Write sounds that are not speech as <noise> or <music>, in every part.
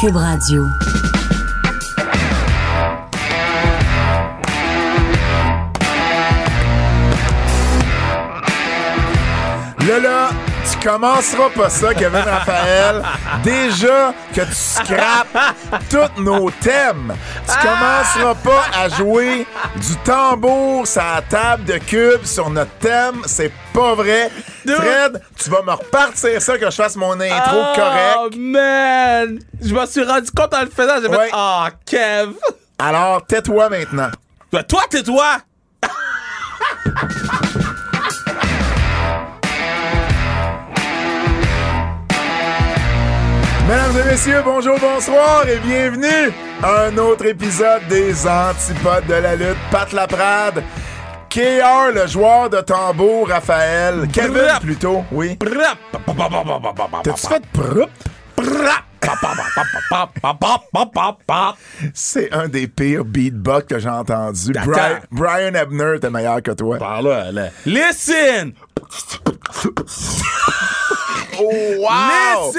Cube Radio. Là, tu commenceras pas ça, Kevin Raphaël. Déjà que tu scrapes tous nos thèmes. Tu commenceras pas à jouer du tambour sur la table de cube sur notre thème. C'est pas vrai. Fred, tu vas me repartir ça que je fasse mon intro oh, correct. man! Je m'en suis rendu compte en le faisant. J'ai Ouais. fait, oh, Kev! Alors, tais-toi maintenant. Ben, toi, tais-toi! <laughs> Mesdames et messieurs, bonjour, bonsoir et bienvenue à un autre épisode des Antipodes de la lutte. Pat Laprade, KR, le joueur de tambour, Raphaël, Kevin Brap. plutôt, oui. T'as-tu fait proup? C'est un des pires beatbox que j'ai entendu. Brian, Brian Ebner était meilleur que toi. Par là, là. Listen! Oh, wow!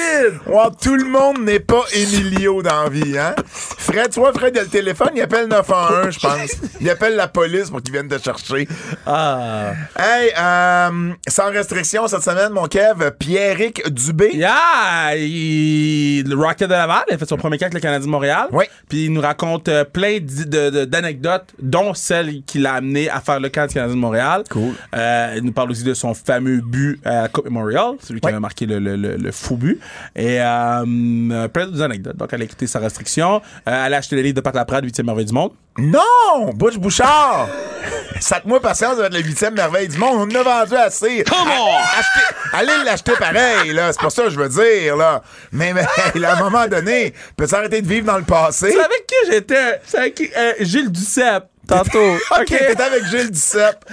Wow, tout le monde n'est pas Emilio dans la vie, hein? Fred, tu vois, Fred, il a le téléphone, il appelle 911, je pense. Il appelle la police pour qu'ils viennent te chercher. Ah. Hey, euh, sans restriction cette semaine, mon Kev, Pierrick Dubé. Yeah! Il- Le Rocket de Laval, il a fait son premier cas avec le Canadien de Montréal. Oui. Puis il nous raconte euh, plein d'anecdotes, dont celle qui l'a amené à faire le camp du Canadien de Montréal. Cool. Euh, il nous parle aussi de son fameux but à la Coupe Memorial, celui qui avait marqué le, le- le- le fou but. Et euh, euh, plein d'autres anecdotes. Donc, elle a écouté sa restriction. Euh, elle a acheté le livre de Pat Laprade, 8e merveille du monde. Non! Butch Bouchard! Patience, ça va être la huitième merveille du monde. On en a vendu assez. Come on! Allez l'acheter pareil, là. C'est pas ça que je veux dire, là. Mais, mais <laughs> à un moment donné, peux-tu arrêter de vivre dans le passé? C'est avec qui j'étais? C'est avec qui? Euh, Gilles Duceppe, tantôt. <laughs> OK, t'es avec Gilles Duceppe.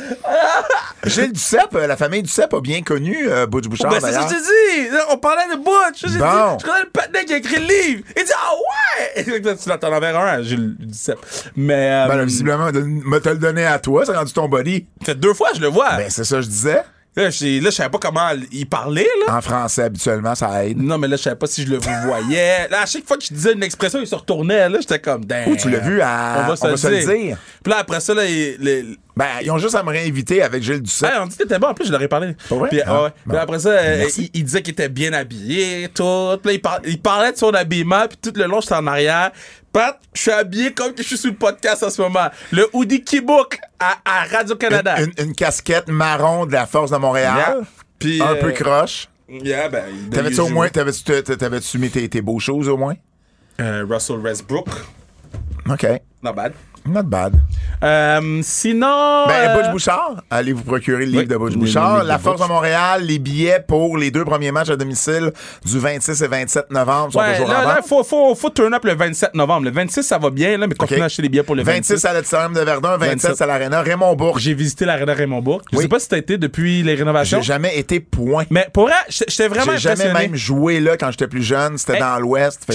<laughs> Gilles Duceppe, euh, la famille Duceppe a bien connu euh, Butch Bouchard, Ben, c'est ça que je te dis. Là, On parlait de Butch. J'ai dit, Bon. je connais le patinet qui a écrit le livre. Il dit, ah ouais! Et <laughs> là, tu l'entends envers un, Gilles Duceppe. Mais, euh, Ben, là, visiblement, me te le donner à toi, ça a rendu ton body. ça fait deux fois, je le vois. Ben, c'est ça que je disais. Là, je là, savais pas comment il parlait, là. En français, habituellement, ça aide. Non, mais là, je savais pas si je le voyais. <laughs> Là, à chaque fois que je disais une expression, il se retournait. Là, j'étais comme, damn. Où tu l'as vu à- On va se, on va se le dire. Puis là, après ça, là, il- le- Ben, ils ont juste à me réinviter avec Gilles Duceppe. Hey, on dit que t'étais bon. En plus, je leur ai parlé. Vrai? Puis, Ah, ouais. bon. Puis après ça, euh, il, il disait qu'il était bien habillé, tout. Puis là, il, par- il parlait de son habillement, puis tout le long, j'étais en arrière. Pat, je suis habillé comme que je suis sur le podcast en ce moment. Le hoodie Keybook à, à Radio-Canada. Une, une casquette marron de la Force de Montréal. Yeah. Puis, Un euh, peu croche. Yeah, ben, T'avais-tu au moins, t'avais-tu, t'a- t'avais-tu mis tes, tes beaux choses au moins? Euh, Russell Westbrook. OK. Not bad. Not bad. Euh, sinon. Ben, euh, Butch Bouchard, allez vous procurer le livre oui, de Butch Bouchard. La Force de Montréal, les billets pour les deux premiers matchs à domicile du 26 et 27 novembre sont Ouais, toujours là, en vente. faut, faut, faut turn up le 27 novembre. Le 26, ça va bien, là, mais continuez à acheter les billets pour le 26. 26 à l'Auditorium de Verdun, 27 27 à l'Arena Raymond Bourg. J'ai visité l'Arena Raymond-Bourg. Je Oui. sais pas si t'as été depuis les rénovations. J'ai jamais été point. Mais pour vrai, j'étais vraiment J'ai jamais impressionné. même joué là quand j'étais plus jeune. C'était Hey, dans l'Ouest.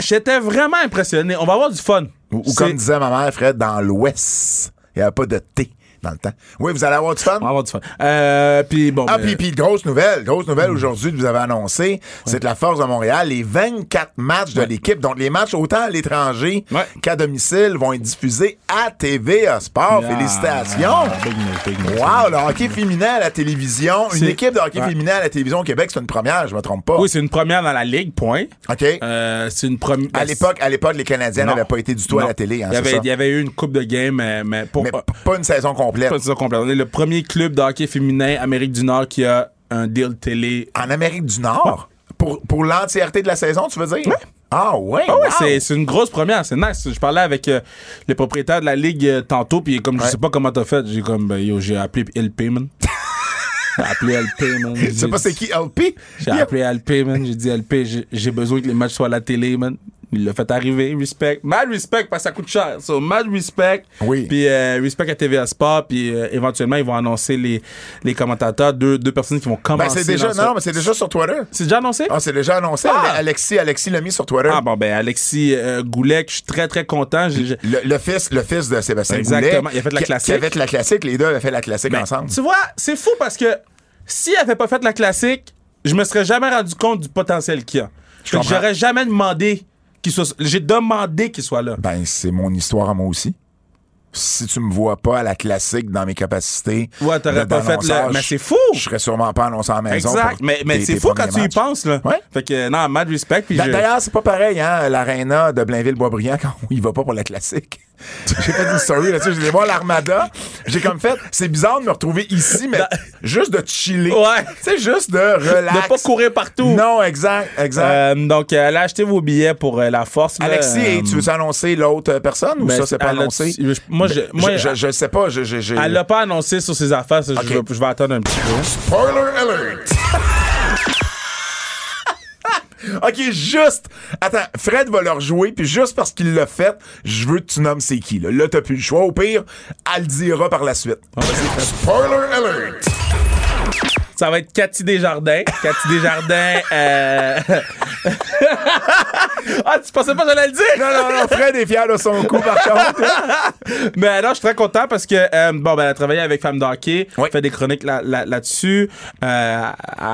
J'étais vraiment impressionné. On va avoir du fun. Ou, comme disait ma mère, Fred, dans l'Ouest. Il n'y avait pas de T dans le temps. Oui, vous allez avoir du fun? On va avoir du fun. Euh, puis bon. Ah, ben, puis, grosse nouvelle, grosse nouvelle aujourd'hui que vous avez annoncé, c'est que la Force de Montréal, les 24 matchs de l'équipe, donc les matchs autant à l'étranger Ouais. qu'à domicile, vont être diffusés à TVA Sport. Yeah. Félicitations! Wow, le hockey féminin à la télévision. Une équipe de hockey féminin à la télévision au Québec, c'est une première, je me trompe pas. Oui, c'est une première dans la ligue, point. OK. Euh, c'est une première. à l'époque, à l'époque, les Canadiens n'avaient pas été du tout à la télé, hein, il, y avait, ça? il y avait eu une coupe de game, mais, mais pour Mais pas une saison complète. Pas une saison complète. On est le premier club de hockey féminin Amérique du Nord qui a un deal télé. En Amérique du Nord? Pour, pour l'entièreté de la saison, tu veux dire? Ah ouais, Ah ouais, wow. c'est, une grosse première, c'est nice. Je parlais avec euh, le propriétaire de la ligue euh, tantôt, puis comme je sais pas comment t'as fait, j'ai comme ben, yo, j'ai appelé LP man. <laughs> j'ai appelé LP man. Je sais pas c'est qui LP? J'ai appelé LP man, j'ai dit LP, j'ai besoin que les matchs soient à la télé man. Il l'a fait arriver, respect. Mad respect parce que ça coûte cher. So, mad respect. Oui. Puis euh, respect à TVA Sport. Puis euh, éventuellement, ils vont annoncer les, les commentateurs, deux, deux personnes qui vont Ben, commencer. c'est déjà, non, mais c'est déjà sur Twitter. C'est déjà annoncé? Ah, c'est déjà annoncé. Ah. Alexis, Alexis l'a mis sur Twitter. Ah bon, ben Alexis euh, Goulet, je suis très très content. Le, le fils, le fils de Sébastien Exactement. Goulet, Il a fait la classique. Qui avait fait la classique. Les deux avaient fait la classique Ben, ensemble. Tu vois, c'est fou parce que s'il avait pas fait la classique, je me serais jamais rendu compte du potentiel qu'il a. Que comprends. J'aurais jamais demandé soit. J'ai demandé qu'il soit là. Ben, c'est mon histoire à moi aussi. Si tu me vois pas à la classique dans mes capacités. Ouais, t'aurais pas fait le. Mais c'est fou! Je serais sûrement pas annoncé la maison. Exact. Mais, mais c'est fou quand tu y penses, là. Ouais. Fait que, non, mad respect. Je- D'ailleurs, c'est pas pareil, hein, l'aréna de Blainville-Boisbriand <laughs> quand il va pas pour la classique. <laughs> J'ai fait une story là-dessus, j'ai voir l'Armada. J'ai comme fait, c'est bizarre de me retrouver ici, mais juste de chiller. Ouais. C'est juste de relax. de pas courir partout. Non, exact, exact. Euh, donc, euh, allez acheter vos billets pour euh, la force. Alexis, tu veux annoncer l'autre personne ou ben, ça, c'est pas annoncé? je- moi, je- moi, je, je, je sais pas. Je, je, je- Elle l'a pas annoncé sur ses affaires, je, vais, je vais attendre un petit peu. Spoiler alert! <laughs> OK, juste. Attends, Fred va leur jouer, puis juste parce qu'il l'a fait, je veux que tu nommes c'est qui. Là, là t'as plus le choix. Au pire, elle le dira par la suite. Spoiler alert! Ça va être Cathy Desjardins. <laughs> Cathy Desjardins. Euh... <laughs> ah, tu pensais pas que j'allais le dire? Non, non, non, Fred est fier de son coup, par contre. <laughs> Mais non, je suis très content parce que, euh, bon, ben, elle a travaillé avec Femme d'Hockey, Oui. fait des chroniques là- là- là-dessus. euh,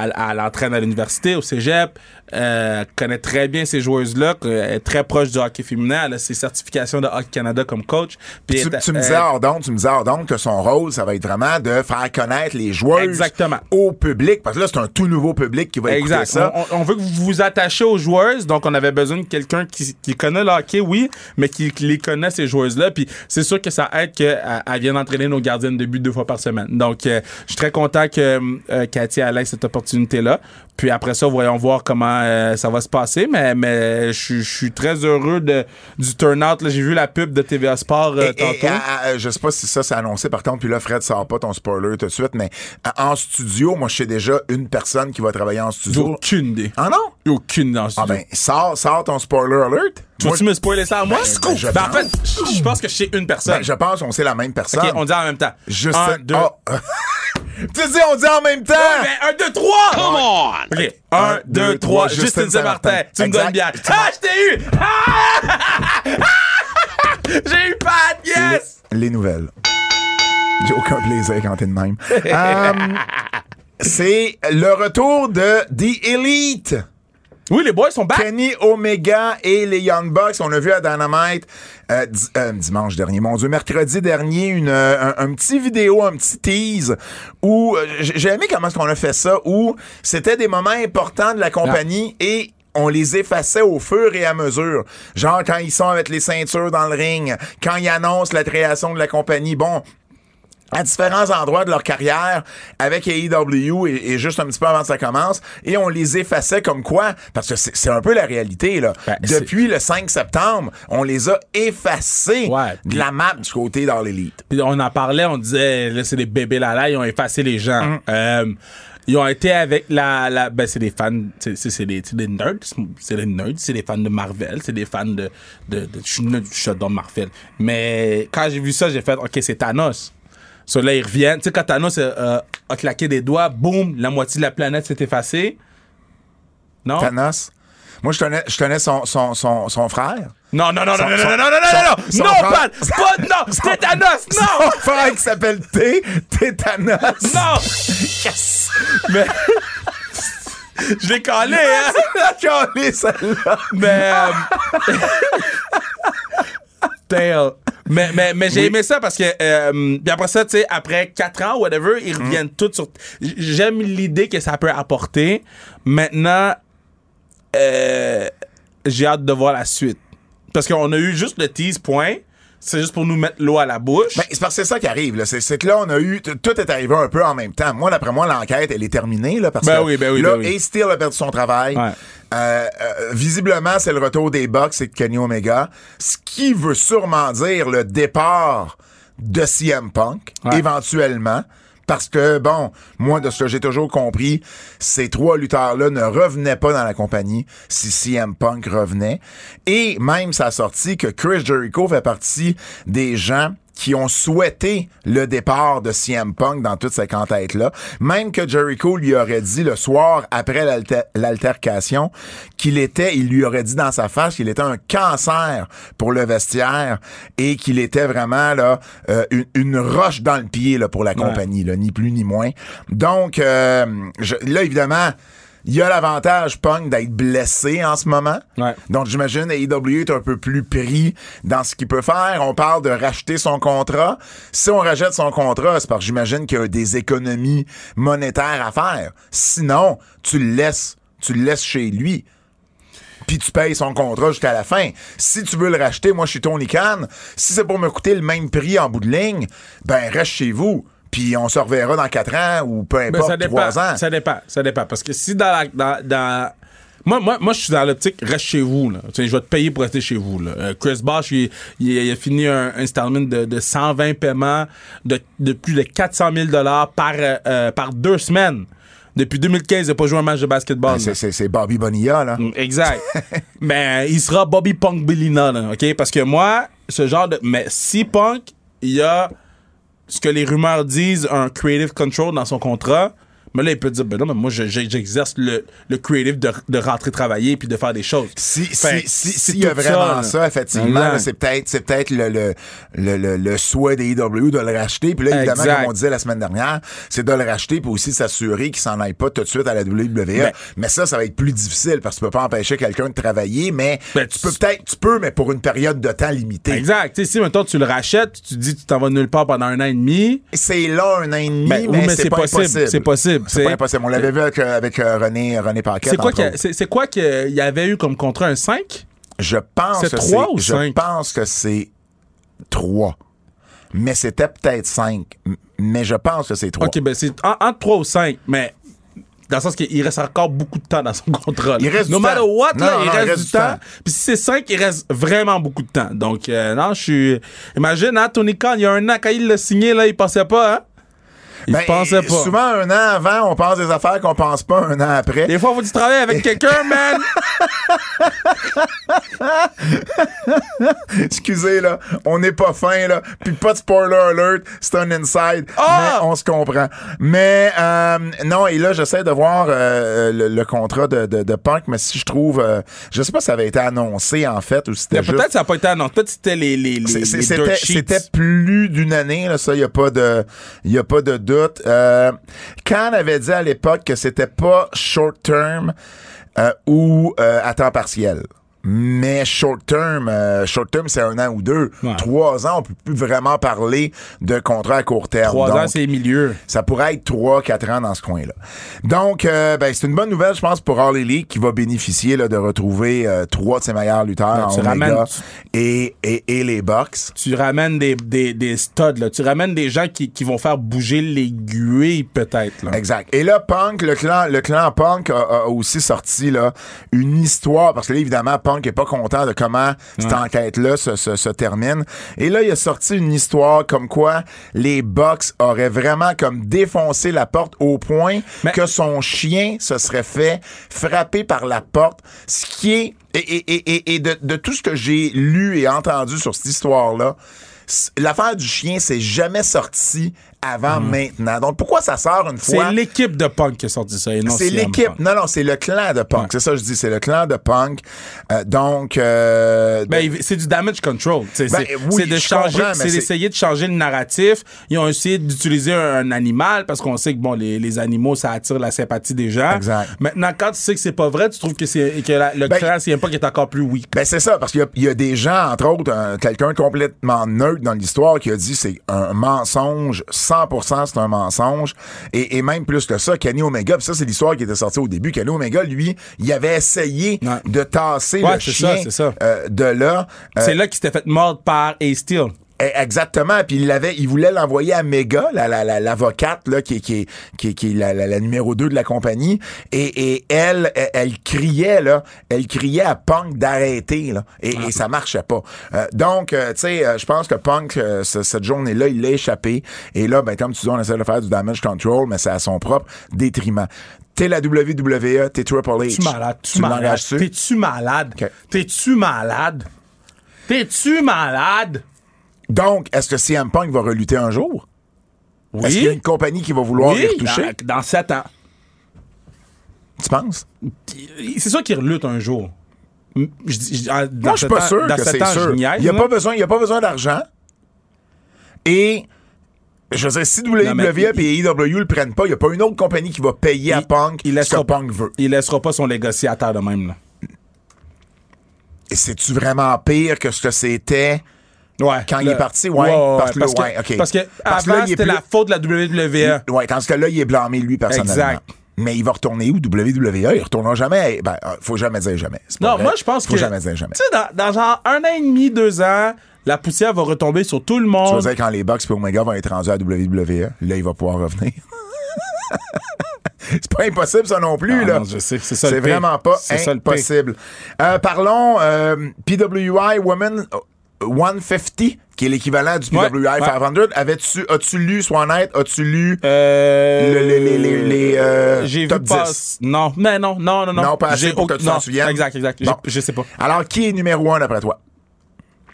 elle, elle entraîne à l'université, au cégep. Euh, connaît très bien ces joueuses-là. Est très proche du hockey féminin. Elle a ses certifications de Hockey Canada comme coach. Puis tu, elle- tu me euh, disais hors d'onde, tu me disais hors que son rôle, ça va être vraiment de faire connaître les joueurs Exactement. au public. Parce que là, c'est un tout nouveau public qui va écouter Exact. ça. On, on veut que vous vous attachiez aux joueuses, donc on avait besoin de quelqu'un qui, qui connaît le hockey, oui, mais qui, qui les connaît, ces joueuses-là. Puis c'est sûr que ça aide qu'elle elle vienne entraîner nos gardiennes de but deux fois par semaine. Donc euh, je suis très content que euh, Cathy ait cette opportunité-là. Puis après ça, voyons voir comment euh, ça va se passer. Mais, mais je suis- très heureux de, du turnout. J'ai vu la pub de TVA Sport euh, Et- et, tantôt. à- je sais pas si ça c'est annoncé par contre, puis là Fred sort pas ton spoiler tout de suite, mais en studio, moi je sais déjà une personne qui va travailler en studio. aucune idée. Ah non? Aucune dans le Ah studio. ben, sors, sors ton spoiler alert. Tu vas-tu me spoiler ça à moi? Ben, je Ben, en pense. fait, je pense que je sais une personne. ben, je pense qu'on c'est la même personne. OK, on dit en même temps. Juste un, deux. Ah. <laughs> tu dis on dit en même temps. Mais un, deux, trois! Come on! OK. Un, deux, trois. Justine Saint-Martin. Tu me donnes bien. Ah, je t'ai eu! Ah! <laughs> J'ai eu Pat, yes! Les nouvelles. J'ai aucun plaisir quand t'es de même. Hum, <laughs> c'est le retour de The Elite. Oui, les boys sont back. Kenny Omega et les Young Bucks. On a vu à Dynamite euh, di- euh, dimanche dernier, mon Dieu, mercredi dernier, une, euh, un, un petit vidéo, un petit tease où j'ai aimé comment est-ce qu'on a fait ça, où c'était des moments importants de la compagnie et on les effaçait au fur et à mesure. Genre quand ils sont avec les ceintures dans le ring, quand ils annoncent la création de la compagnie. Bon, à différents endroits de leur carrière avec AEW et, et juste un petit peu avant que ça commence et on les effaçait comme quoi parce que c'est un peu la réalité là Ben, depuis le 5 septembre on les a effacés Ouais, de la map du côté dans l'élite on en parlait, on disait, là, c'est des bébés là, là, ils ont effacé les gens. Mm. Euh, ils ont été avec la, la ben c'est des fans, c'est c'est- des, c'est des nerds, c'est des nerds, c'est des fans de Marvel, c'est des fans de, de, de je suis nerd, je j'adore Marvel. Mais quand j'ai vu ça, j'ai fait, ok, c'est Thanos. So là, ils reviennent. Tu sais, quand Thanos euh, a claqué des doigts, boum, la moitié de la planète s'est effacée. Non? Thanos moi je tenais je tenais son, son, son, son frère Non, non, non, Son- non, non, non, non, non, non, non, non, son non, frère- Pat! Pas, non, <laughs> c'était Thanos, non! son frère qui s'appelle T Tétanos Non! <laughs> yes Mais. Je l'ai calé, hein! Calé, celle-là. Mais. euh, <laughs> Damn. Mais, mais, mais j'ai aimé ça parce que. Euh, puis après ça, tu sais, après 4 ans, whatever, ils reviennent tous sur. J'aime l'idée que ça peut apporter. Maintenant, euh, j'ai hâte de voir la suite. Parce qu'on a eu juste le tease, point. C'est juste pour nous mettre l'eau à la bouche. Ben, c'est parce que c'est ça qui arrive. là. C'est, que là, on a eu. Tout est arrivé un peu en même temps. Moi, d'après moi, l'enquête, elle est terminée. Là, parce Ben que oui, ben oui, là, ben oui. Steel a perdu son travail. Ouais. Euh, euh, visiblement, c'est le retour des Bucks et de Kenny Omega. Ce qui veut sûrement dire le départ de CM Punk, Ouais. éventuellement. Parce que, bon, moi, de ce que j'ai toujours compris, ces trois lutteurs-là ne revenaient pas dans la compagnie si CM Punk revenait. Et même, ça a sorti que Chris Jericho fait partie des gens qui ont souhaité le départ de CM Punk dans toute cette cantate-là. Même que Jericho lui aurait dit le soir après l'alter- l'altercation qu'il était, il lui aurait dit dans sa face qu'il était un cancer pour le vestiaire et qu'il était vraiment là euh, une, une roche dans le pied là, pour la compagnie, là, ni plus ni moins. Donc, euh, je- là, évidemment, il y a l'avantage, Punk, d'être blessé en ce moment. Ouais. Donc, j'imagine AEW est un peu plus pris dans ce qu'il peut faire. On parle de racheter son contrat. Si on rachète son contrat, c'est parce que j'imagine qu'il y a des économies monétaires à faire. Sinon, tu le laisses, tu le laisses chez lui. Puis tu payes son contrat jusqu'à la fin. Si tu veux le racheter, moi, je suis Tony Khan. Si c'est pour me coûter le même prix en bout de ligne, ben, reste chez vous. Puis on se reverra dans 4 ans ou peu Ben, importe, ça dépend. 3 ans. Ça dépend. Ça dépend. Parce que si dans la. Dans, dans- Moi, moi, moi, je suis dans l'optique, reste chez vous. Là. Je vais te payer pour rester chez vous. Là. Euh, Chris Bosh, il, il- il a fini un installment de, de 120 paiements de, de plus de 400 000 par, euh, par deux semaines. Depuis 2015, il n'a pas joué un match de basketball. Ben, c'est- Bobby Bonilla, là. Exact. Mais <laughs> il sera Bobby Punk Bellina, là, OK? Parce que moi, ce genre de. Mais si Punk, il y a ce que les rumeurs disent, un creative control dans son contrat. Mais là, il peut dire, ben non, mais moi, je- je- j'exerce le, le creative de, de rentrer travailler puis de faire des choses. Si, Fait si, que si, s'il y a vraiment ça, effectivement, c'est peut-être, c'est peut-être le, le, le, le, le souhait des IW de le racheter. Puis là, évidemment, Exact. comme on disait la semaine dernière, c'est de le racheter puis aussi s'assurer qu'il s'en aille pas tout de suite à la WWE. mais ça, ça va être plus difficile parce que tu peux pas empêcher quelqu'un de travailler, mais Ben, tu peux peut-être, tu peux, mais pour une période de temps limitée. Exact. Tu sais, si maintenant tu le rachètes, tu dis tu t'en vas nulle part pendant un an et demi. C'est là un an et demi, Ben, oui, mais, mais c'est pas possible. C'est possible. C'est pas impossible. On l'avait vu avec, euh, avec euh, René, René Paquette. C'est quoi qu'il y qu'il y avait eu comme contrat un 5? Je pense que ou je cinq? pense que c'est trois. Mais c'était peut-être cinq. M- Mais je pense que c'est trois. OK, ben c'est en- entre 3 ou 5, mais dans le sens qu'il reste encore beaucoup de temps dans son <laughs> contrat. là. Il reste no du matter temps. what, Non, là, non, il, non, reste du temps. Puis si c'est 5, il reste vraiment beaucoup de temps. Donc, euh, non, je suis. Imagine, hein, Tony Khan, il y a un an, quand il l'a signé, là, il pensait pas, hein? Il Ben, pas. Souvent, un an avant, on pense des affaires qu'on pense pas un an après. Des fois, il faut du travail avec quelqu'un, <laughs> man. <laughs> Excusez, là. On n'est pas fin, là. Puis pas de spoiler alert. C'est un inside. Ah! Mais on se comprend. Mais, euh, non, et là, j'essaie de voir euh, le, le contrat de, de, de Punk, mais si je trouve. euh, je sais pas si ça avait été annoncé, en fait, ou si c'était juste. Peut-être que ça n'a pas été annoncé. Peut-être que c'était les, les, les, C'était plus d'une année, là, ça, il n'y a, pas de- y a pas de Euh, Khan avait dit à l'époque que c'était pas short term euh, ou euh, à temps partiel. Mais short term, euh, short term, c'est un an ou deux. Ouais. Trois ans, on peut plus vraiment parler de contrat à court terme. Trois Donc, ans, c'est milieu. ça pourrait être 3 quatre ans dans ce coin-là. Donc, euh, ben, c'est une bonne nouvelle, je pense, pour All Elite qui va bénéficier là, de retrouver euh, trois de ses meilleurs lutteurs en tu Omega et, et, et les Bucks. Tu ramènes des, des, des studs, là. Tu ramènes des gens qui, qui vont faire bouger l'aiguille, peut-être, là. Exact. Et là, Punk, le clan, le clan Punk a, a aussi sorti là, une histoire, parce que là, évidemment, Punk est pas content de comment cette enquête-là se, se, se termine. Et là, il a sorti une histoire comme quoi les Bucks auraient vraiment comme défoncé la porte au point Mais- que son chien se serait fait frapper par la porte, ce qui est... Et, et, et, et- et de, de tout ce que j'ai lu et entendu sur cette histoire-là, l'affaire du chien, c'est jamais sorti avant maintenant. Donc, pourquoi ça sort une Mhm. C'est fois? l'équipe de Punk qui a sorti ça. et non C'est l'équipe. Non, non, c'est le clan de Punk. Ouais. C'est ça que je dis. C'est le clan de Punk. Euh, donc, euh, Ben, c'est du damage control. C'est Ben, c'est- oui, c'est c'est c'est- d'essayer de changer le narratif. Ils ont essayé d'utiliser un, un animal parce qu'on sait que bon, les, les animaux, ça attire la sympathie des gens. Exact. Maintenant, quand tu sais que c'est pas vrai, tu trouves que, c'est, que la- le Ben, clan CM Punk est encore plus weak. Ben c'est ça, parce qu'il y y, a des gens, entre autres, un- quelqu'un complètement neutre dans l'histoire qui a dit c'est un mensonge, 100% c'est un mensonge, et, et même plus que ça, Kenny Omega, puis ça c'est l'histoire qui était sortie au début, Kenny Omega, lui, il avait essayé Ouais. de tasser Ouais, le chien ça, c'est ça. euh, de là. Euh, c'est là qu'il s'était fait mordre par A Steel. Eh, Exactement. Puis il l'avait, il voulait l'envoyer à Mega, la, la, la- l'avocate là, qui, est- qui, est- qui, est- qui est la, la- la numéro 2 de la compagnie. Et, et elle, elle, elle criait là, elle criait à Punk d'arrêter là, et, et ça marchait pas. Euh, donc, euh, tu sais, euh, je pense que Punk euh, ce- cette journée-là, il l'a échappé. Et là, ben comme tu dis, on essaie de faire du damage control, mais c'est à son propre détriment. T'es la WWE, t'es Triple H. Tu malade, tu, tu malade. T'es-tu malade? T'es-tu malade? T'es-tu malade? Donc, est-ce que CM Punk va relutter un jour? Oui. Est-ce qu'il y a une compagnie qui va vouloir oui, les retoucher? dans, dans 7 ans. Tu penses? C'est sûr qu'il relutte un jour. Je je- dans Moi, je suis pas ans- sûr dans que c'est sûr. niaise, Il n'y a, pas besoin- il y a pas besoin d'argent. Et Je veux dire, si WWE et AEW le prennent pas, il n'y a pas une autre compagnie qui va payer à Punk il ce laissera que Punk veut. Il laissera pas son terre de même, là. Et c'est-tu vraiment pire que ce que c'était Ouais. quand il est parti? Ouais, parce que là, ouais, OK. Parce que Parce que là, avant, c'était plus- la faute de la WWE. Ouais, tandis que là, il est blâmé, lui, personnellement. Exact. Mais il va retourner où, WWE? Il retournera jamais. Ben, euh, faut jamais dire jamais. C'est pas Non, vrai. moi, je pense faut que. jamais dire jamais. Tu sais, dans, dans genre un an et demi, deux ans, la poussière va retomber sur tout le Tu monde. veux dire, quand les Bucks et Omega vont être rendus à WWE, là, il va pouvoir revenir. <laughs> c'est pas impossible, ça non plus, Ah, là. non, je sais, c'est ça le C'est vraiment pas C'est ça le pire. impossible. Euh, parlons euh, PWI Women 150, qui est l'équivalent du Ouais, PWI ouais. 500. Avais-tu, as-tu lu, sois honnête, as-tu lu Euh, le- les, les, les, euh, J'ai vu top pas. 10? Non, mais non, non, non, non. Non, pas assez pour que tu t'en souviennes. Exact, exact. Je sais pas. Alors, qui est numéro un d'après toi?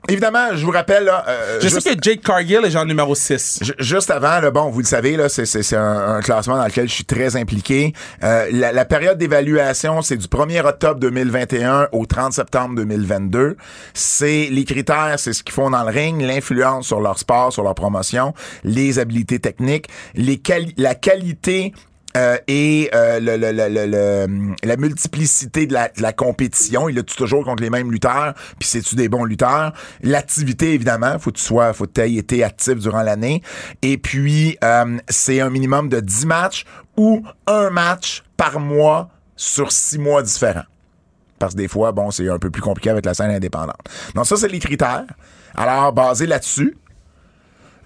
Évidemment, je vous rappelle, là, euh, Je sais que Jake Cargill est genre numéro 6. ju- juste avant, là, bon, vous le savez, là, c'est, un, un classement dans lequel je suis très impliqué. Euh, la, la période d'évaluation, c'est du 1er octobre 2021 au 30 septembre 2022. C'est les critères, c'est ce qu'ils font dans le ring, l'influence sur leur sport, sur leur promotion, les habiletés techniques, les quali- la qualité euh, et euh, la multiplicité de la, la compétition. Il a toujours contre les mêmes lutteurs, puis c'est-tu des bons lutteurs? L'activité, évidemment, faut que tu sois, faut que tu aies été actif durant l'année. Et puis, euh, c'est un minimum de 10 matchs ou un match par mois sur six mois différents. Parce que des fois, bon, c'est un peu plus compliqué avec la scène indépendante. Donc ça, c'est les critères. Alors, basé là-dessus,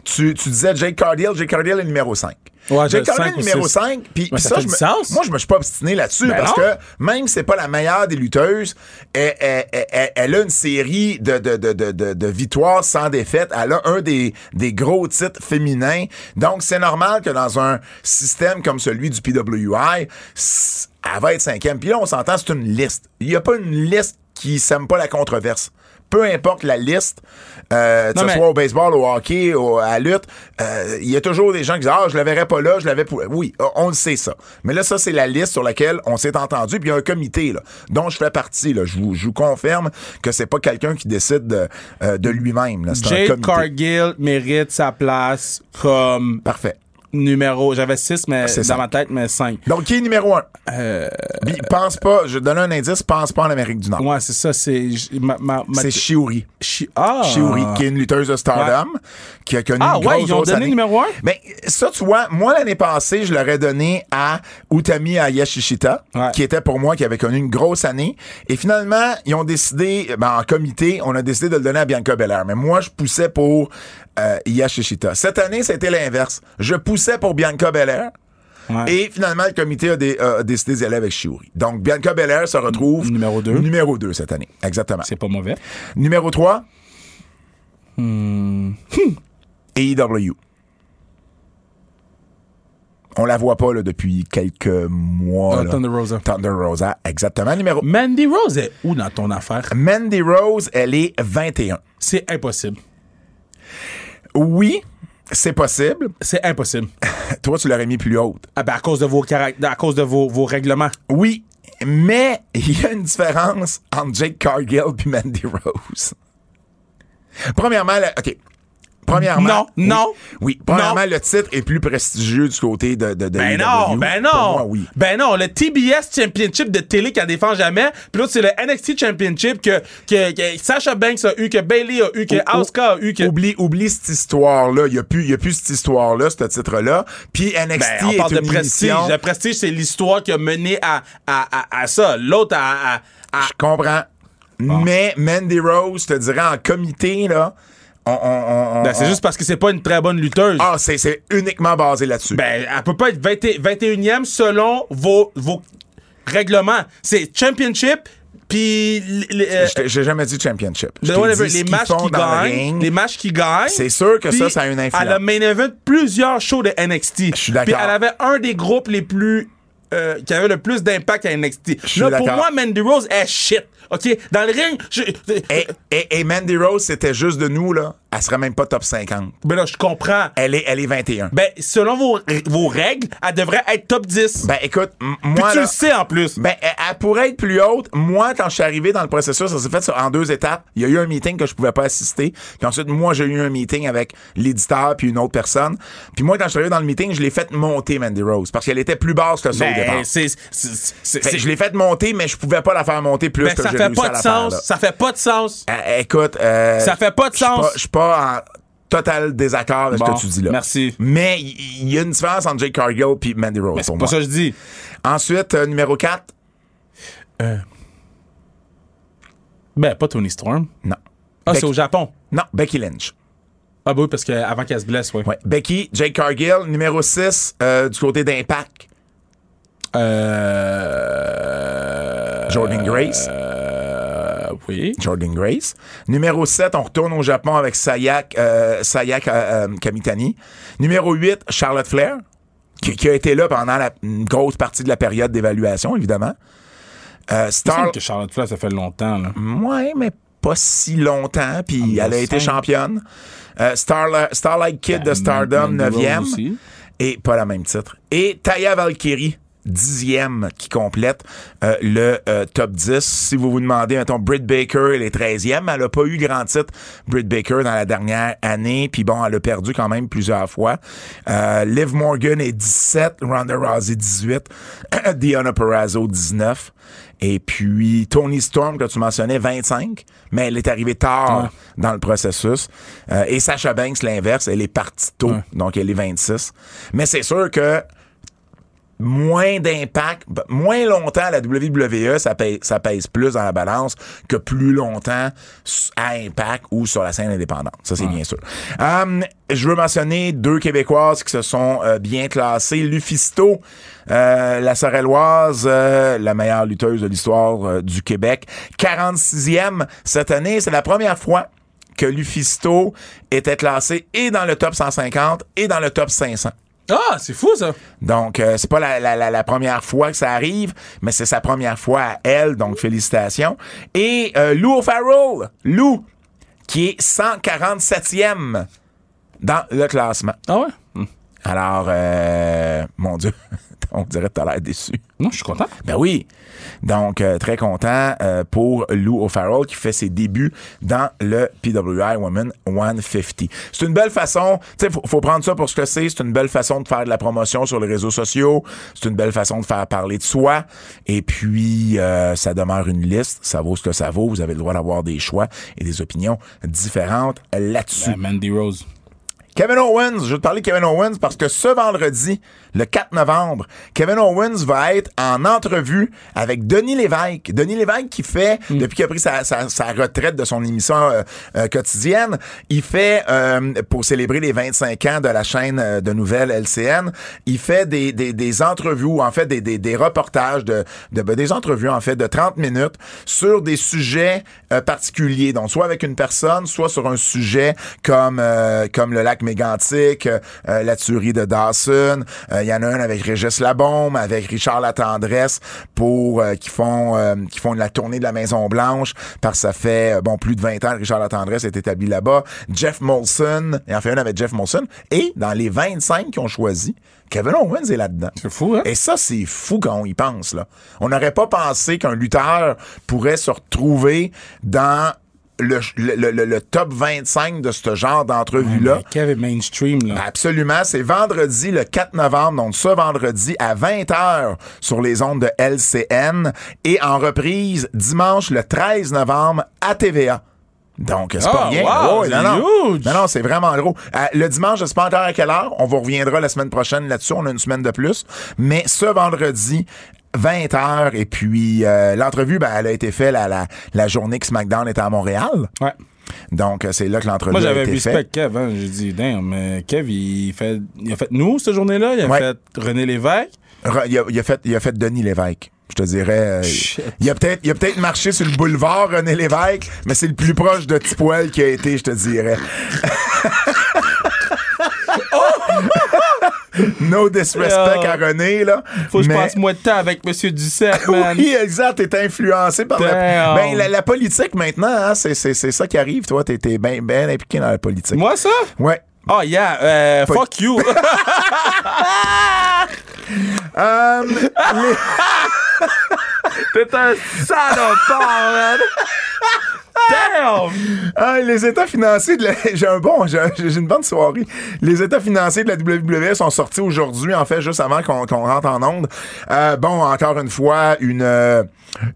tu, tu disais Jake Cardiel. Jake Cardiel est numéro 5. Ouais, Jake Cardiel ou numéro six. 5. Puis ça je me- moi, je me suis pas obstiné là-dessus Ben parce non. que même si c'est pas la meilleure des lutteuses, elle, elle- elle- elle a une série de, de, de, de, victoires sans défaite. Elle a un des, des gros titres féminins. Donc, c'est normal que dans un système comme celui du PWI, elle va être cinquième. Puis là, on s'entend, c'est une liste. Il n'y a pas une liste qui sème pas la controverse. Peu importe la liste, euh, que ce mais- soit au baseball, au hockey, au- à la lutte, euh, il y a toujours des gens qui disent Ah, je la verrais pas là, je l'avais pour. Oui, on le sait ça. Mais là, ça, c'est la liste sur laquelle on s'est entendu. Puis il y a un comité là, dont je fais partie. Là. Je, vous, je vous confirme que c'est pas quelqu'un qui décide de, euh, de lui-même. comité. Cargill mérite sa place comme Parfait. Numéro. J'avais 6 mais C'est dans cinq. ma tête, mais 5. Donc, qui est numéro un? Euh, pense pas, je donne un indice, pense pas en Amérique du Nord. ouais, c'est ça. C'est. j- ma- ma- ma- C'est Shiori. Chi- Ah! Qui est une lutteuse de Stardom, qui a connu Ah, une ouais, grosse, ils ont grosse donné année. numéro un? Mais ça, tu vois, moi, l'année passée, je l'aurais donné à Utami Ayashishita, Ouais. qui était pour moi, qui avait connu une grosse année. Et finalement, ils ont décidé, ben, en comité, on a décidé de le donner à Bianca Belair. Mais moi, je poussais pour euh, Yashishita. Cette année, c'était l'inverse. Je poussais pour Bianca Belair. Ouais. Et finalement, le comité a, a décidé d'y aller avec Shiori. Donc, Bianca Belair se retrouve Numéro deux. Numéro 2 cette année. Exactement. C'est pas mauvais. Numéro 3. Hmm. AEW. On la voit pas là, depuis quelques mois. Ah. Thunder Rosa. Thunder Rosa, exactement. Numéro. Mandy Rose est où dans ton affaire? Mandy Rose, elle est 21. C'est impossible. Oui, c'est possible. C'est impossible. <laughs> Toi, tu l'aurais mis plus haute. Ah ben, à cause de vos caractères, à cause de vos, vos règlements. Oui, mais <laughs> il y a une différence entre Jake Cargill et Mandy Rose. Premièrement, la- OK. Premièrement. Non, oui, non, Oui, premièrement, non. le titre est plus prestigieux du côté de, de, de Ben non, ben non. Pour moi, oui. Ben non, le TBS Championship de télé qu'elle défend jamais. Puis l'autre, c'est le NXT Championship que, que, que Sasha Banks a eu, que Bailey a eu, que Asuka a eu, que. Oublie, oublie cette histoire-là. Il n'y a, plus- y a plus cette histoire-là, ce titre-là. Puis NXT Ben, on est parle de prestige. émission- Le prestige, c'est l'histoire qui a mené à, à, à, à ça. L'autre, à, à, à- Je comprends. Mais Mandy Rose, je te dirais, en comité, là, on... on- on- Ben, c'est juste parce que c'est pas une très bonne lutteuse. Ah, c'est uniquement basé là-dessus. Ben, elle peut pas être 20 21e selon vos, vos règlements. C'est championship, puis euh, J'ai jamais dit championship. Je ben, whatever, dit les matchs qui gagnent, ring. les matchs qui gagnent. C'est sûr que ça, ça a une influence. Elle a main event plusieurs shows de NXT. Je suis d'accord. Puis elle avait un des groupes les plus euh, qui avait le plus d'impact à NXT. Je suis Là, pour moi, Mandy Rose est shit. OK, dans le ring, je- Et, et- et Mandy Rose, c'était juste de nous, là. elle serait même pas top 50. Ben là, je comprends. Elle est, elle est 21. Ben, selon vos, vos règles, elle devrait être top 10. Ben, écoute, m- Puis moi. tu là- le sais en plus. Ben, elle, elle pourrait être plus haute. Moi, quand je suis arrivé dans le processus, ça s'est fait en deux étapes. Il y a eu un meeting que je pouvais pas assister. Puis ensuite, moi, j'ai eu un meeting avec l'éditeur puis une autre personne. Puis moi, quand je suis arrivé dans le meeting, je l'ai fait monter, Mandy Rose. Parce qu'elle était plus basse que ça au départ. Ben, c'est. je l'ai fait monter, mais je pouvais pas la faire monter plus ben, que ça fait pas de sens. là. Ça fait pas de sens. Euh, écoute, euh, Ça fait pas de sens. Je suis pas en total désaccord avec ce que tu dis là. merci. Mais il y, a une différence entre Jake Cargill puis Mandy Rose c'est pas ça que je dis. Ensuite, euh, numéro 4. Ben, pas Tony Storm. Non. Ah, Becky- c'est au Japon. Non, Becky Lynch. Ah, bah oui, parce qu'avant qu'elle se blesse, oui. Ouais. Becky, Jake Cargill. Numéro 6, du côté d'Impact, Euh. Jordan Grace. Euh. Oui. Jordan Grace. Numéro 7, on retourne au Japon avec Sayak, euh, Sayak Kamitani. Numéro 8, Charlotte Flair, qui, qui a été là pendant la, une grosse partie de la période d'évaluation, évidemment. Star... que Charlotte Flair, ça fait longtemps, là. Ouais, mais pas si longtemps, puis Ah, elle a été championne. Starla- Starlight Kid de Stardom, Mandy Rose 9e. aussi. Et pas la même titre. Et Taya Valkyrie, dixième, qui complète euh, le euh, top 10. Si vous vous demandez, mettons, Britt Baker, elle est 13e. Elle a pas eu grand titre, Britt Baker, dans la dernière année. Puis bon, elle a perdu quand même plusieurs fois. Euh, Liv Morgan est 17, Ronda Rousey 18, <clears throat> Diana Perrazzo 19. Et puis Tony Storm, que tu mentionnais, 25, mais elle est arrivée tard Ouais. dans le processus. Et Sasha Banks, l'inverse, elle est partie tôt, Ouais. donc elle est 26. Mais c'est sûr que moins d'impact, b- moins longtemps à la WWE, ça pèse, ça pèse plus dans la balance que plus longtemps à Impact ou sur la scène indépendante. Ça, c'est bien sûr. Hum, je veux mentionner deux Québécoises qui se sont euh, bien classées. Lufisto, euh, la Sorelloise, euh, la meilleure lutteuse de l'histoire euh, du Québec. 46e cette année. C'est la première fois que Lufisto était classé et dans le top 150 et dans le top 500. Ah, c'est fou, ça. Donc, euh, c'est pas la, la, la, la première fois que ça arrive, mais c'est sa première fois à elle, donc félicitations. Et euh, Lou O'Farrell, Lou, qui est 147e dans le classement. Ah ouais? Alors, euh, mon Dieu, <laughs> on dirait que t'as l'air déçu. Non, je suis content. Ben oui. Donc, euh, très content euh, pour Lou O'Farrell qui fait ses débuts dans le PWI Women 150. C'est une belle façon, tu sais, faut, faut prendre ça pour ce que c'est. C'est une belle façon de faire de la promotion sur les réseaux sociaux. C'est une belle façon de faire parler de soi. Et puis, euh, ça demeure une liste. Ça vaut ce que ça vaut. Vous avez le droit d'avoir des choix et des opinions différentes là-dessus. Ben, Mandy Rose. Kevin Owens, je vais te parler de Kevin Owens parce que ce vendredi, le 4 novembre, Kevin Owens va être en entrevue avec Denis Lévesque. Denis Lévesque qui fait, depuis qu'il a pris sa, sa- sa retraite de son émission euh, euh, quotidienne, il fait, euh, pour célébrer les 25 ans de la chaîne de nouvelles LCN, il fait des, des, des entrevues, en fait des, des, des reportages, de, de, ben, des entrevues en fait de 30 minutes sur des sujets particuliers. Donc, soit avec une personne, soit sur un sujet comme, comme le lac mégantique, euh, euh, la tuerie de Dawson. Euh, Il y en a un avec Régis Labaume, avec Richard Latendresse, pour euh, qui font euh, qui font la tournée de la Maison Blanche, parce que ça fait bon plus de 20 ans que Richard Latendresse est établi là-bas. Jeff Molson, il en fait un avec Jeff Molson. Et dans les 25 qui ont choisi, Kevin Owens est là-dedans. C'est fou, hein? Et ça, c'est fou quand on y pense. Là. On n'aurait pas pensé qu'un lutteur pourrait se retrouver dans le, le, le- le top 25 de ce genre d'entrevue-là. Kev est mainstream, là. Absolument. C'est vendredi, le 4 novembre, donc ce vendredi à 20h sur les ondes de LCN et en reprise dimanche le 13 novembre à TVA. Donc, c'est pas Ah, rien. wow, c'est non. Non, non, c'est vraiment gros. Euh, le dimanche, je sais pas encore à quelle heure. On vous reviendra la semaine prochaine là-dessus. On a une semaine de plus. Mais ce vendredi, 20 heures et puis euh, l'entrevue ben, elle a été faite la, la, la journée que SmackDown était à Montréal Ouais. donc euh, c'est là que l'entrevue Moi, a j'avais respect Kev, hein. J'ai dit, damn, mais Kev, il, fait, il a fait nous, cette journée-là? Il a Ouais. fait René Lévesque? Re- il, a, il a fait il a fait Denis Lévesque je te dirais euh, il a peut-être il a peut-être marché sur le boulevard René Lévesque mais c'est le plus proche de Tipoil qui a été je te dirais <laughs> no disrespect à René, là. Faut que je passe moins de temps avec Monsieur Duceppe, <laughs> man. Oui, exact. T'es influencé par la, Damn. ben, la, la politique maintenant. Hein, c'est, ça qui arrive. Toi, t'es, t'es bien ben impliqué dans la politique. Moi, ça? Ouais. Oh, yeah. Euh, fuck you. <laughs> <laughs> Les- T'es un salopard, man. Damn! ah, les états financiers de la... <laughs> J'ai un bon... J'ai, une bonne soirée. Les états financiers de la WWE sont sortis aujourd'hui, en fait, juste avant qu'on, qu'on rentre en onde. Euh, bon, encore une fois, une... euh,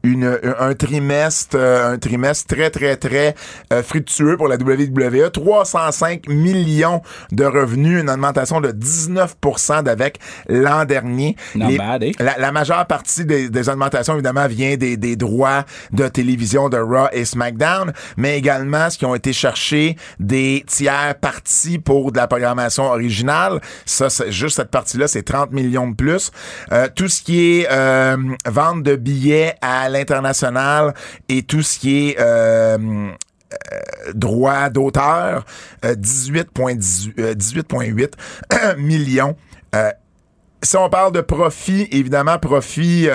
Une, un trimestre euh, un trimestre très très très euh, fructueux pour la WWE 305 millions de revenus une augmentation de 19% d'avec l'an dernier Not bad, eh? la, la majeure partie des, des augmentations, évidemment, vient des, des droits de télévision de Raw et SmackDown, mais également ce qui ont été cherchés des tiers parties pour de la programmation originale. Ça, c'est juste cette partie-là, c'est 30 millions de plus. Euh, tout ce qui est euh, vente de billets à l'international et tout ce qui est... euh, d'auteur, euh, 18,18 euh, 18,8 <clears throat> millions. Euh, si on parle de profit, évidemment, profit,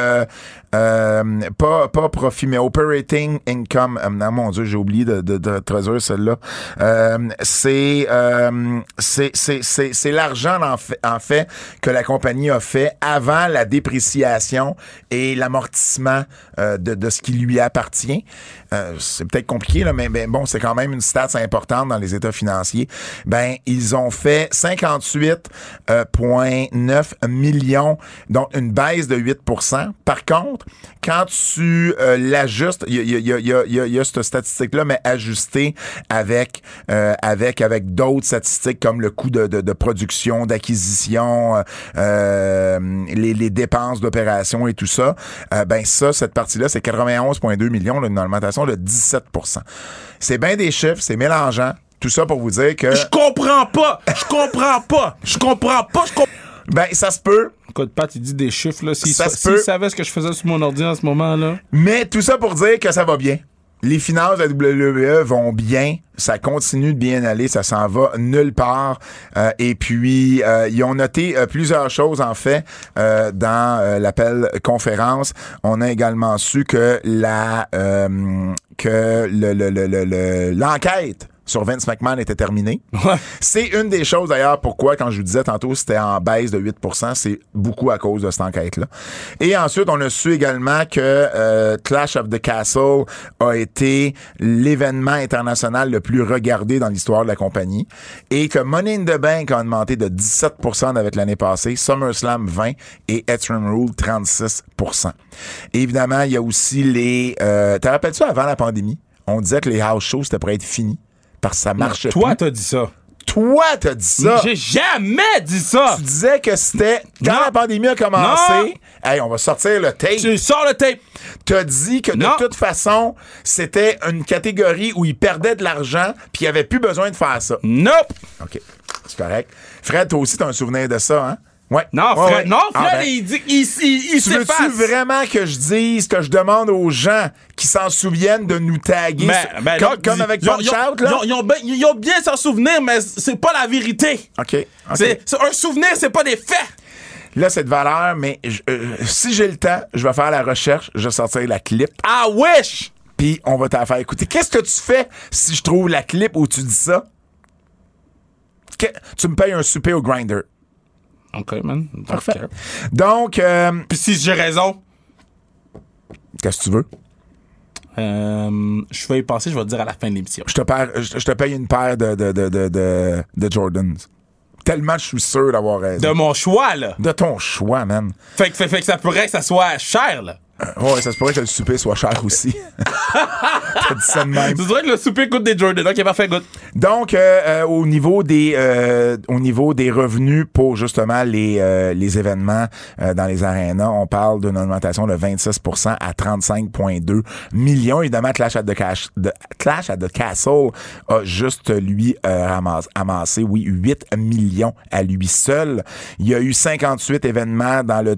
euh, pas, pas profit, mais operating income. Euh, non, mon Dieu, j'ai oublié de, de, de traduire celle-là. Euh, c'est, euh, c'est, c'est, c'est, l'argent, en fait, que la compagnie a fait avant la dépréciation et l'amortissement euh, de, de ce qui lui appartient. Euh, c'est peut-être compliqué, là, mais, bon, c'est quand même une stat importante dans les états financiers. Ben, ils ont fait 58,9 millions, donc une baisse de 8% Par contre, quand tu l'ajustes, il y a, cette statistique-là, mais ajustée avec, euh, avec, avec d'autres statistiques comme le coût de, production, d'acquisition, euh, euh, les, dépenses d'opération et tout ça, ben ça, cette partie-là, c'est 91,2 millions, là, une augmentation de 17% C'est bien des chiffres, c'est mélangeant. Tout ça pour vous dire que... Je comprends pas! Je comprends pas! Je comprends pas! Je comprends... Ben, ça se peut, Écoute, Pat, il dit des chiffres, là. S'il Ça peut. savait ce que je faisais sur mon ordi en ce moment, là. Mais tout ça pour dire que ça va bien. Les finances de la WWE vont bien. Ça continue de bien aller. Ça s'en va nulle part. Euh, et puis, euh, ils ont noté euh, plusieurs choses, en fait, euh, dans euh, l'appel conférence. On a également su que la euh, que le, le, le, le- le- l'enquête sur Vince McMahon était terminée. Ouais. C'est une des choses d'ailleurs pourquoi, quand je vous disais tantôt, c'était en baisse de 8% c'est beaucoup à cause de cette enquête-là. Et ensuite, on a su également que euh, Clash of the Castle a été l'événement international le plus regardé dans l'histoire de la compagnie et que Money in the Bank a augmenté de 17% avec l'année passée, SummerSlam 20 et Etram Rule 36 Et évidemment, il y a aussi les... Euh, Te rappelles-tu, avant la pandémie, on disait que les house shows, c'était pour être fini parce que ça marche Toi, plus. t'as dit ça. Toi, t'as dit ça. J'ai jamais dit ça! Tu disais que c'était quand Non. la pandémie a commencé. Hey, on va sortir le tape. Tu sors le tape! T'as dit que Non. de toute façon, c'était une catégorie où ils perdaient de l'argent, puis ils avaient plus besoin de faire ça. Nope! Ok, c'est correct. Fred, toi aussi, t'as un souvenir de ça, hein? Ouais. Non, Fred, ouais. non, Ah, Fred, ben, il dit il, il, il Tu veux-tu vraiment que je dise, que je demande aux gens qui s'en souviennent de nous taguer Ben, sur- ben, comme, avec Punch Out, là? Ils ont, ils ont bien- bien s'en souvenir, mais c'est pas la vérité. OK. C'est un souvenir, c'est pas des faits. Là, c'est de valeur, mais je- euh, si j'ai le temps, je vais faire la recherche, je vais sortir la clip, I wish! puis on va t'en faire écouter. Qu'est-ce que tu fais si je trouve la clip où tu dis ça? Que- tu me payes un souper au grinder. OK, man. Parfait. Donc, euh, Puis si j'ai raison, qu'est-ce que tu veux? euh, je vais y penser, je vais te dire à la fin de l'émission. Je te, paie- je je te paye une paire de, de, de, de, de, de Jordans. Tellement je suis sûr d'avoir raison. De mon choix, là. De ton choix, man. Fait que, fait, fait que ça pourrait que ça soit cher, là. Euh, ouais, ça se pourrait que le souper soit cher aussi. <laughs> <laughs> T'as dit ça de même. Tu dirais que le souper coûte des Jordan. OK, parfait. Donc, euh, euh, au niveau des euh, au niveau des revenus pour justement les euh, les événements euh, dans les arénas, on parle d'une augmentation de 26% à 35,2 millions. Évidemment, Clash at the, Cash, de, Clash at the Castle a juste lui euh, ramassé, amassé, oui, 8 millions à lui seul. Il y a eu 58 événements dans le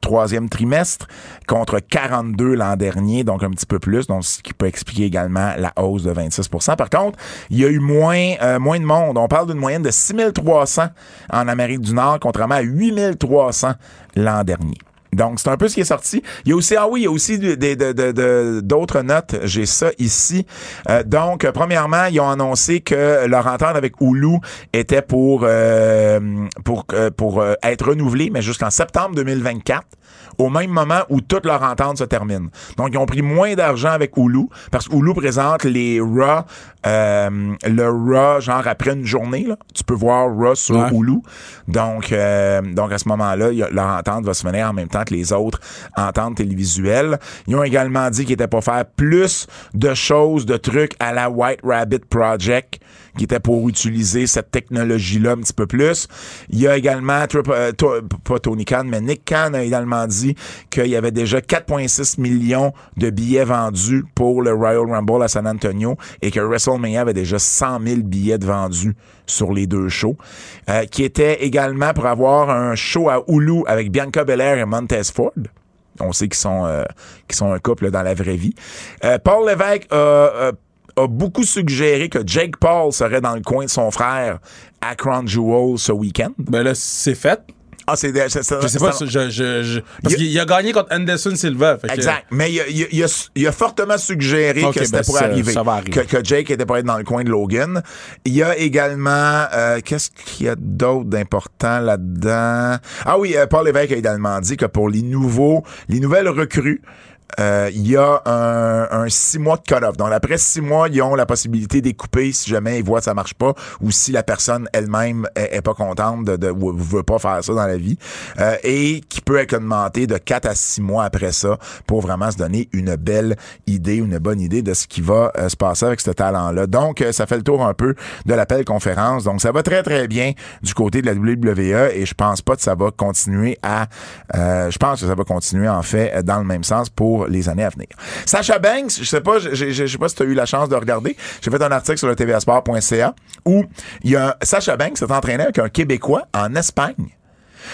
troisième trimestre contre 42 l'an dernier, donc un petit peu plus, donc ce qui peut expliquer également la hausse de 26% Par contre, il y a eu moins, euh, moins de monde. On parle d'une moyenne de 6300 en Amérique du Nord, contrairement à 8300 l'an dernier. Donc, c'est un peu ce qui est sorti. Il y a aussi, ah oui, il y a aussi d'autres notes. J'ai ça ici. Euh, donc, premièrement, ils ont annoncé que leur entente avec Hulu était pour, euh, pour, euh, pour être renouvelée, mais jusqu'en septembre 2024 au même moment où toute leur entente se termine. Donc, ils ont pris moins d'argent avec Hulu parce que Hulu présente les Raw, euh, le Raw, genre après une journée, là, tu peux voir Raw sur Hulu. Donc, euh, donc à ce moment-là, leur entente va se finir en même temps que les autres ententes télévisuelles. Ils ont également dit qu'ils étaient pour faire plus de choses, de trucs à la White Rabbit Project qui était pour utiliser cette technologie-là un petit peu plus. Il y a également, euh, pas Tony Khan, mais Nick Khan a également dit qu'il y avait déjà 4,6 millions de billets vendus pour le Royal Rumble à San Antonio et que WrestleMania avait déjà 100 000 billets vendus sur les deux shows, euh, qui était également pour avoir un show à Hulu avec Bianca Belair et Montez Ford. On sait qu'ils sont, euh, sont un couple dans la vraie vie. Paul Lévesque a a beaucoup suggéré que Jake Paul serait dans le coin de son frère à Crown Jewel ce week-end. Ben là, c'est fait. Ah, c'est, je sais pas, je, je, parce qu'il a gagné contre Anderson Silva. exact. Mais il a, il, a, fortement suggéré que c'était ben pour arriver. Ça va arriver. Que, Jake était pour être dans le coin de Logan. Il y a également, euh, qu'est-ce qu'il y a d'autre d'important là-dedans? Ah oui, euh, Paul Lévesque a également dit que pour les nouveaux, les nouvelles recrues, euh, il y a un, six mois de cut-off. Donc, après six mois, ils ont la possibilité d'écouper si jamais ils voient que ça marche pas ou si la personne elle-même est, pas contente de, de, ou veut pas faire ça dans la vie. Euh, et qui peut être augmenté de quatre à six mois après ça pour vraiment se donner une belle idée, une bonne idée de ce qui va euh, se passer avec ce talent-là. Donc, ça fait le tour un peu de l'appel conférence. Donc, ça va très, très bien du côté de la WWE et je pense pas que ça va continuer à... je pense que ça va continuer, en fait, dans le même sens pour les années à venir. Sacha Banks, je sais pas, je, sais pas si tu as eu la chance de regarder. J'ai fait un article sur le tvasport.ca où il y a Sacha Banks s'est entraîné avec un Québécois en Espagne.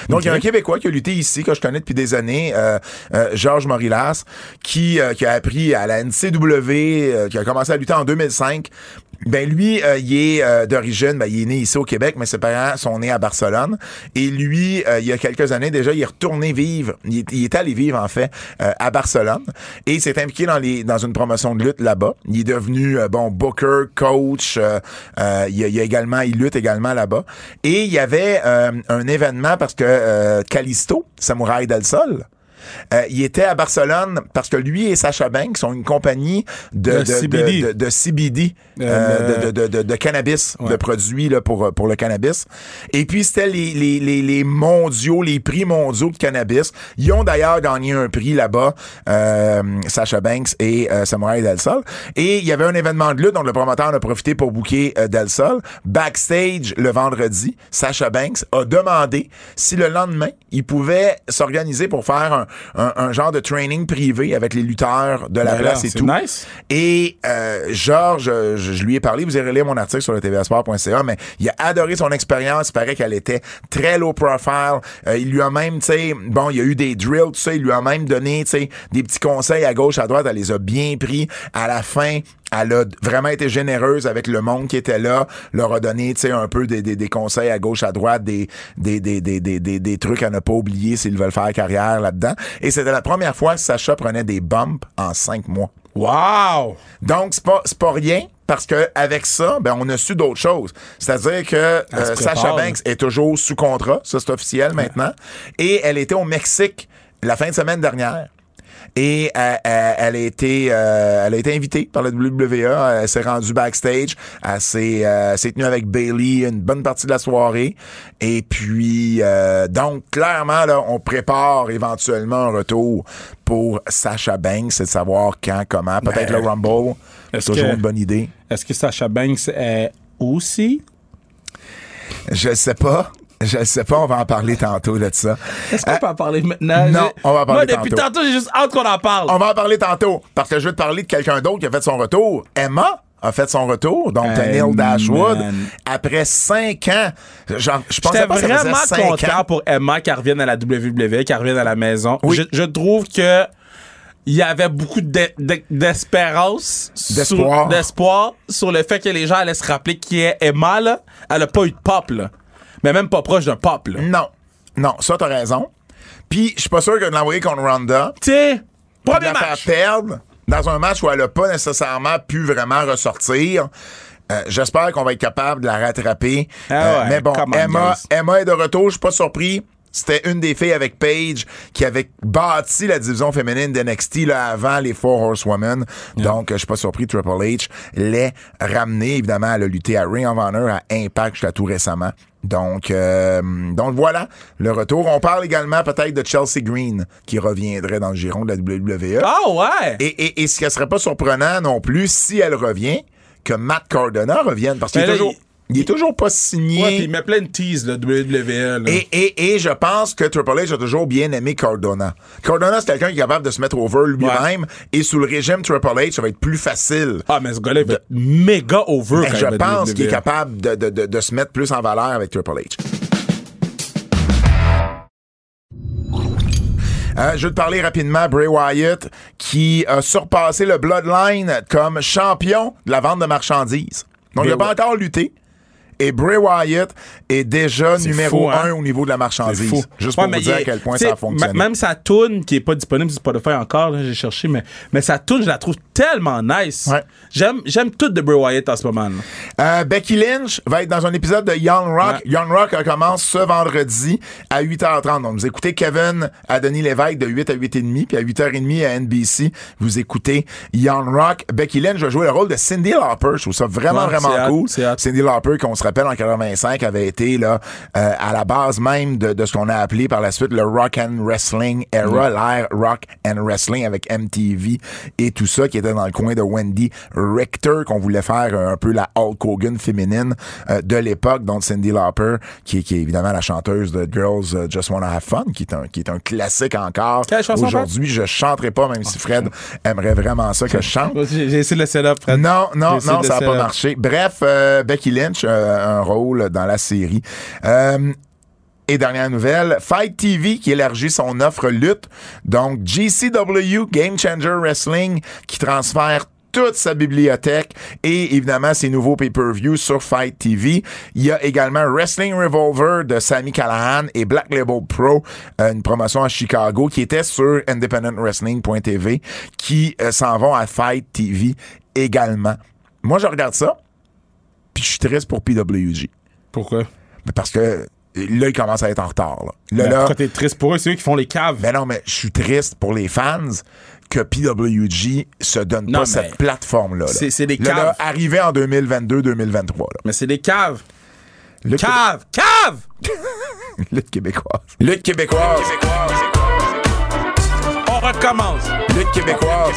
Donc, il y a un Québécois qui a lutté ici, que je connais depuis des années, euh, euh, Georges Morilas, qui, euh, qui a appris à la NCW, qui a commencé à lutter en 2005 ben lui, euh, il est euh, d'origine, ben, il est né ici au Québec, mais ses parents sont nés à Barcelone. Et lui, euh, il y a quelques années déjà, il est retourné vivre. Il est, allé vivre en fait à Barcelone et il s'est impliqué dans les dans une promotion de lutte là-bas. Il est devenu bon booker, coach. il, y a, également, il lutte également là-bas. Et il y avait un événement parce que Calisto, Samouraï del Sol, euh, il était à Barcelone parce que lui et Sacha Banks sont une compagnie de, de, CBD, de, CBD euh, de, cannabis, de produits là, pour, pour le cannabis. Et puis, c'était les, les, les, les, mondiaux, les prix mondiaux de cannabis. Ils ont d'ailleurs gagné un prix là-bas, euh, Sacha Banks et Samurai Del Sol. Et il y avait un événement de lutte, donc le promoteur en a profité pour booker Del Sol. Backstage, le vendredi, Sacha Banks a demandé si le lendemain, il pouvait s'organiser pour faire un, un, genre de training privé avec les lutteurs de la ben place et tout. Nice. Et euh, Georges, je, lui ai parlé, vous irez lire mon article sur le tvsport.ca, mais il a adoré son expérience. Il paraît qu'elle était très low profile. Euh, il lui a même, tu sais, bon, il y a eu des drills, tout ça. Il lui a même donné, tu sais, des petits conseils à gauche, à droite. Elle les a bien pris. À la fin, elle a vraiment été généreuse avec le monde qui était là, leur a donné, tu sais, un peu des, des, des, conseils à gauche, à droite, des, des, des, des, des, des trucs à ne pas oublier s'ils veulent faire carrière là-dedans. Et c'était la première fois que Sacha prenait des bumps en cinq mois. Wow! Donc, c'est pas, pas rien parce que avec ça, ben, on a su d'autres choses. C'est-à-dire que euh, Sacha Banks est toujours sous contrat, ça c'est officiel maintenant, et elle était au Mexique la fin de semaine dernière. Et euh, euh, elle, a été, euh, elle a été invitée par la WWE. Elle s'est rendue backstage. Elle s'est, tenue avec Bailey une bonne partie de la soirée. Et puis, donc, clairement, là, on prépare éventuellement un retour pour Sasha Banks. C'est de savoir quand, comment. Peut-être le Rumble. C'est toujours une bonne idée. Est-ce que Sasha Banks est aussi? Je sais pas. Je sais pas, on va en parler tantôt de ça. Est-ce qu'on peut en parler maintenant? Non, on va en parler Moi, depuis tantôt, j'ai juste hâte qu'on en parle. On va en parler tantôt, parce que je veux te parler de quelqu'un d'autre qui a fait son retour. Emma a fait son retour, donc Hey, Neil Dashwood, man. après cinq ans. Genre, je pensais pas que ça vraiment cinq content ans. pour Emma qu'elle revienne à la WWE, qu'elle revienne à la maison. Oui. Je, je trouve que il y avait beaucoup d'e- d'e- d'espérance, D'espoir. sur- d'espoir sur le fait que les gens allaient se rappeler qui est Emma. Là. Elle a pas eu de pop, là. Mais même pas proche d'un pop. Là. Non. Non, ça, t'as raison. Puis, je suis pas sûr que de l'envoyer contre Ronda, Tu sais, de premier la faire match. perdre dans un match où elle a pas nécessairement pu vraiment ressortir. Euh, J'espère qu'on va être capable de la rattraper. Ah Euh, mais bon, Emma. Emma est de retour. Je suis pas surpris. C'était une des filles avec Paige qui avait bâti la division féminine d'NXT là, avant les Four Horsewomen. Donc, je suis pas surpris. Triple H l'ait ramené. Évidemment, elle a lutté à Ring of Honor, à Impact, jusqu'à tout récemment. Donc, euh, donc voilà le retour. On parle également peut-être de Chelsea Green qui reviendrait dans le giron de la WWE. Ah ouais! Et, et, et ce qui serait pas surprenant non plus, si elle revient, que Matt Cardona revienne, parce qu'il Mais est toujours, il est toujours pas signé. Ouais, puis il met plein de tease, le WWE. Là. Et, et, et je pense que Triple H a toujours bien aimé Cardona. Cardona, c'est quelqu'un qui est capable de se mettre over lui-même. Et sous le régime Triple H, ça va être plus facile. Ah, mais ce gars-là, il va être méga over Mais quand je il pense qu'il est capable de, de, de, de se mettre plus en valeur avec Triple H. Euh, je veux te parler rapidement, Bray Wyatt, qui a surpassé le Bloodline comme champion de la vente de marchandises. Donc, il n'a pas encore lutté. Et Bray Wyatt est déjà numéro fou, hein? un au niveau de la marchandise. fou. Juste Ouais, pour vous dire est- à quel point ça m- Même sa tune qui est pas disponible sur Spotify encore, j'ai cherché, mais, mais sa tune, je la trouve tellement nice. Ouais. J'aime, j'aime tout de Bray Wyatt en ce moment. Euh, Becky Lynch va être dans un épisode de Young Rock. Ouais. Young Rock commence ce vendredi à 8h30. Donc, vous écoutez Kevin à Denis Lévesque de 8 à 8h30, puis à 8h30 à NBC, vous écoutez Young Rock. Becky Lynch va jouer le rôle de Cindy Lauper. Je trouve ça vraiment, vraiment cool. Cindy Lauper, qu'on se rappelle en 85, avait été là euh, à la base même de, de ce qu'on a appelé par la suite le Rock and Wrestling Era, l'ère Rock and Wrestling avec MTV et tout ça, qui était dans le coin de Wendy Richter, qu'on voulait faire euh, un peu la Hulk Hogan féminine euh, de l'époque, dont Cindy Lauper, qui, est- qui est évidemment la chanteuse de Girls uh, Just Wanna Have Fun, qui est un, qui est un classique encore. Aujourd'hui, je chanterai pas, même si Fred aimerait vraiment ça que je chante. <laughs> J'ai, essayé le setup, Fred. Non, non, non, de ça n'a pas marché. Bref, euh, Becky Lynch, euh, un rôle dans la série. Euh, et dernière nouvelle, Fight TV qui élargit son offre lutte. Donc, GCW, Game Changer Wrestling, qui transfère toute sa bibliothèque et évidemment ses nouveaux pay-per-views sur Fight TV. Il y a également Wrestling Revolver de Sammy Callahan et Black Label Pro, euh, une promotion à Chicago qui était sur independentwrestling.tv qui euh, s'en vont à Fight TV également. Moi, je regarde ça, puis je suis triste pour PWG. Pourquoi? Mais Parce que là, il commence à être en retard. Là, là, Ben, là- pourquoi t'es triste pour eux? C'est eux qui font les caves. ben non, mais je suis triste pour les fans que PWG se donne Non, pas mais cette plateforme-là. là. c'est- c'est des Là, là, caves. arrivé en 2022-2023. là. Mais c'est des caves. Lutte, Caves! Caves! <laughs> lutte québécoise. Lutte québécoise. On recommence. Lutte québécoise.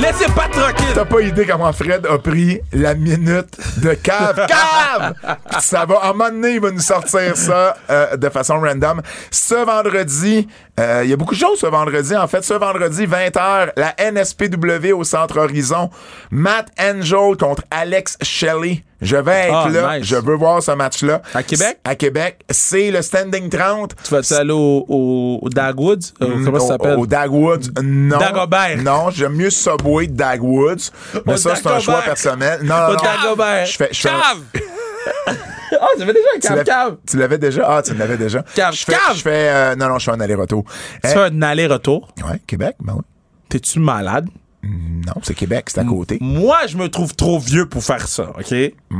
Laissez pas tranquille. T'as pas idée comment Fred a pris la minute de cave. <laughs> Cave! Ça va, à un moment donné, il va nous sortir ça euh, de façon random. Ce vendredi, euh, il y a beaucoup de choses ce vendredi. En fait, ce vendredi, 20h, la NSPW au Centre Horizon. Matt Angel contre Alex Shelley. Je vais être Ah, là. nice. Je veux voir ce match-là. À Québec? À Québec. C'est le Standing 30. Tu vas-tu aller au, au, au Dagwoods? Euh, comment ça s'appelle? Au, Dagwoods, non. Dagobert. Non, j'aime mieux Subway de Dagwoods. Mais ça, c'est un choix personnel. Non, non, Au non. Dagobert. Je fais, je fais un-! <laughs> Ah, j'avais déjà un tu cave, l'avais- cave. Tu l'avais déjà? Ah, tu l'avais déjà. Cave, Je fais, cave. je fais, euh, non, non, je fais un aller-retour. Tu fais un aller-retour? Ouais, Québec, ben oui. T'es-tu malade? Non, c'est Québec, c'est à côté. Moi, je me trouve trop vieux pour faire ça, OK?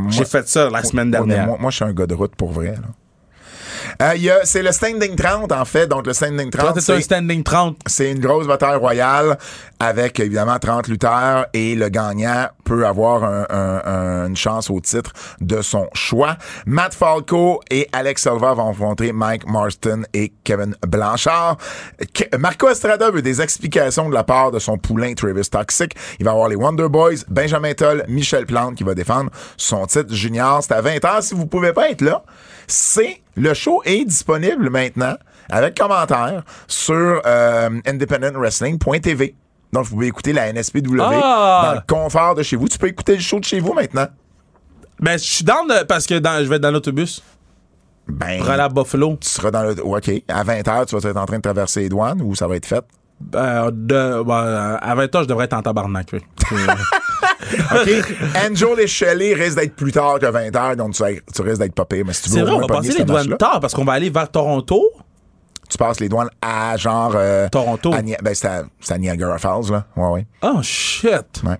J'ai fait ça la semaine dernière. moi, moi, je suis un gars de route pour vrai, là. Euh, il y a- c'est le Standing 30, en fait. Donc, le Standing 30, Toi, t'es un c'est- standing 30. C'est une grosse bataille royale avec évidemment 30 lutteurs et le gagnant peut avoir un- un- un- une chance au titre de son choix. Matt Falco et Alex Silva vont affronter Mike Marston et Kevin Blanchard. Ke- Marco Estrada veut des explications de la part de son poulain Travis Toxic. Il va avoir les Wonder Boys, Benjamin Toll, Michel Plante qui va défendre son titre junior. C'est à 20h. Si vous pouvez pas être là, c'est le show est disponible maintenant avec commentaires sur euh, independentwrestling.tv. Donc, vous pouvez écouter la NSPW Ah! dans le confort de chez vous. Tu peux écouter le show de chez vous maintenant. Ben, je suis down de- parce que dans- je vais être dans l'autobus Ben, pour aller à Buffalo. tu seras dans le. OK. À 20h, tu vas être en train de traverser les douanes ou ça va être fait? Euh, de, ben, à 20 h je devrais être en tabarnak. oui. <laughs> OK. Angel et Shelley risquent d'être plus tard que 20h, donc tu, tu risques d'être pas pire. Mais si tu veux C'est vrai, on va passer les douanes tard parce qu'on va aller vers Toronto. Tu passes les douanes à genre. euh, Toronto. à ben, c'est à, à Niagara Falls, là. Ouais, ouais. Oh shit. Ouais.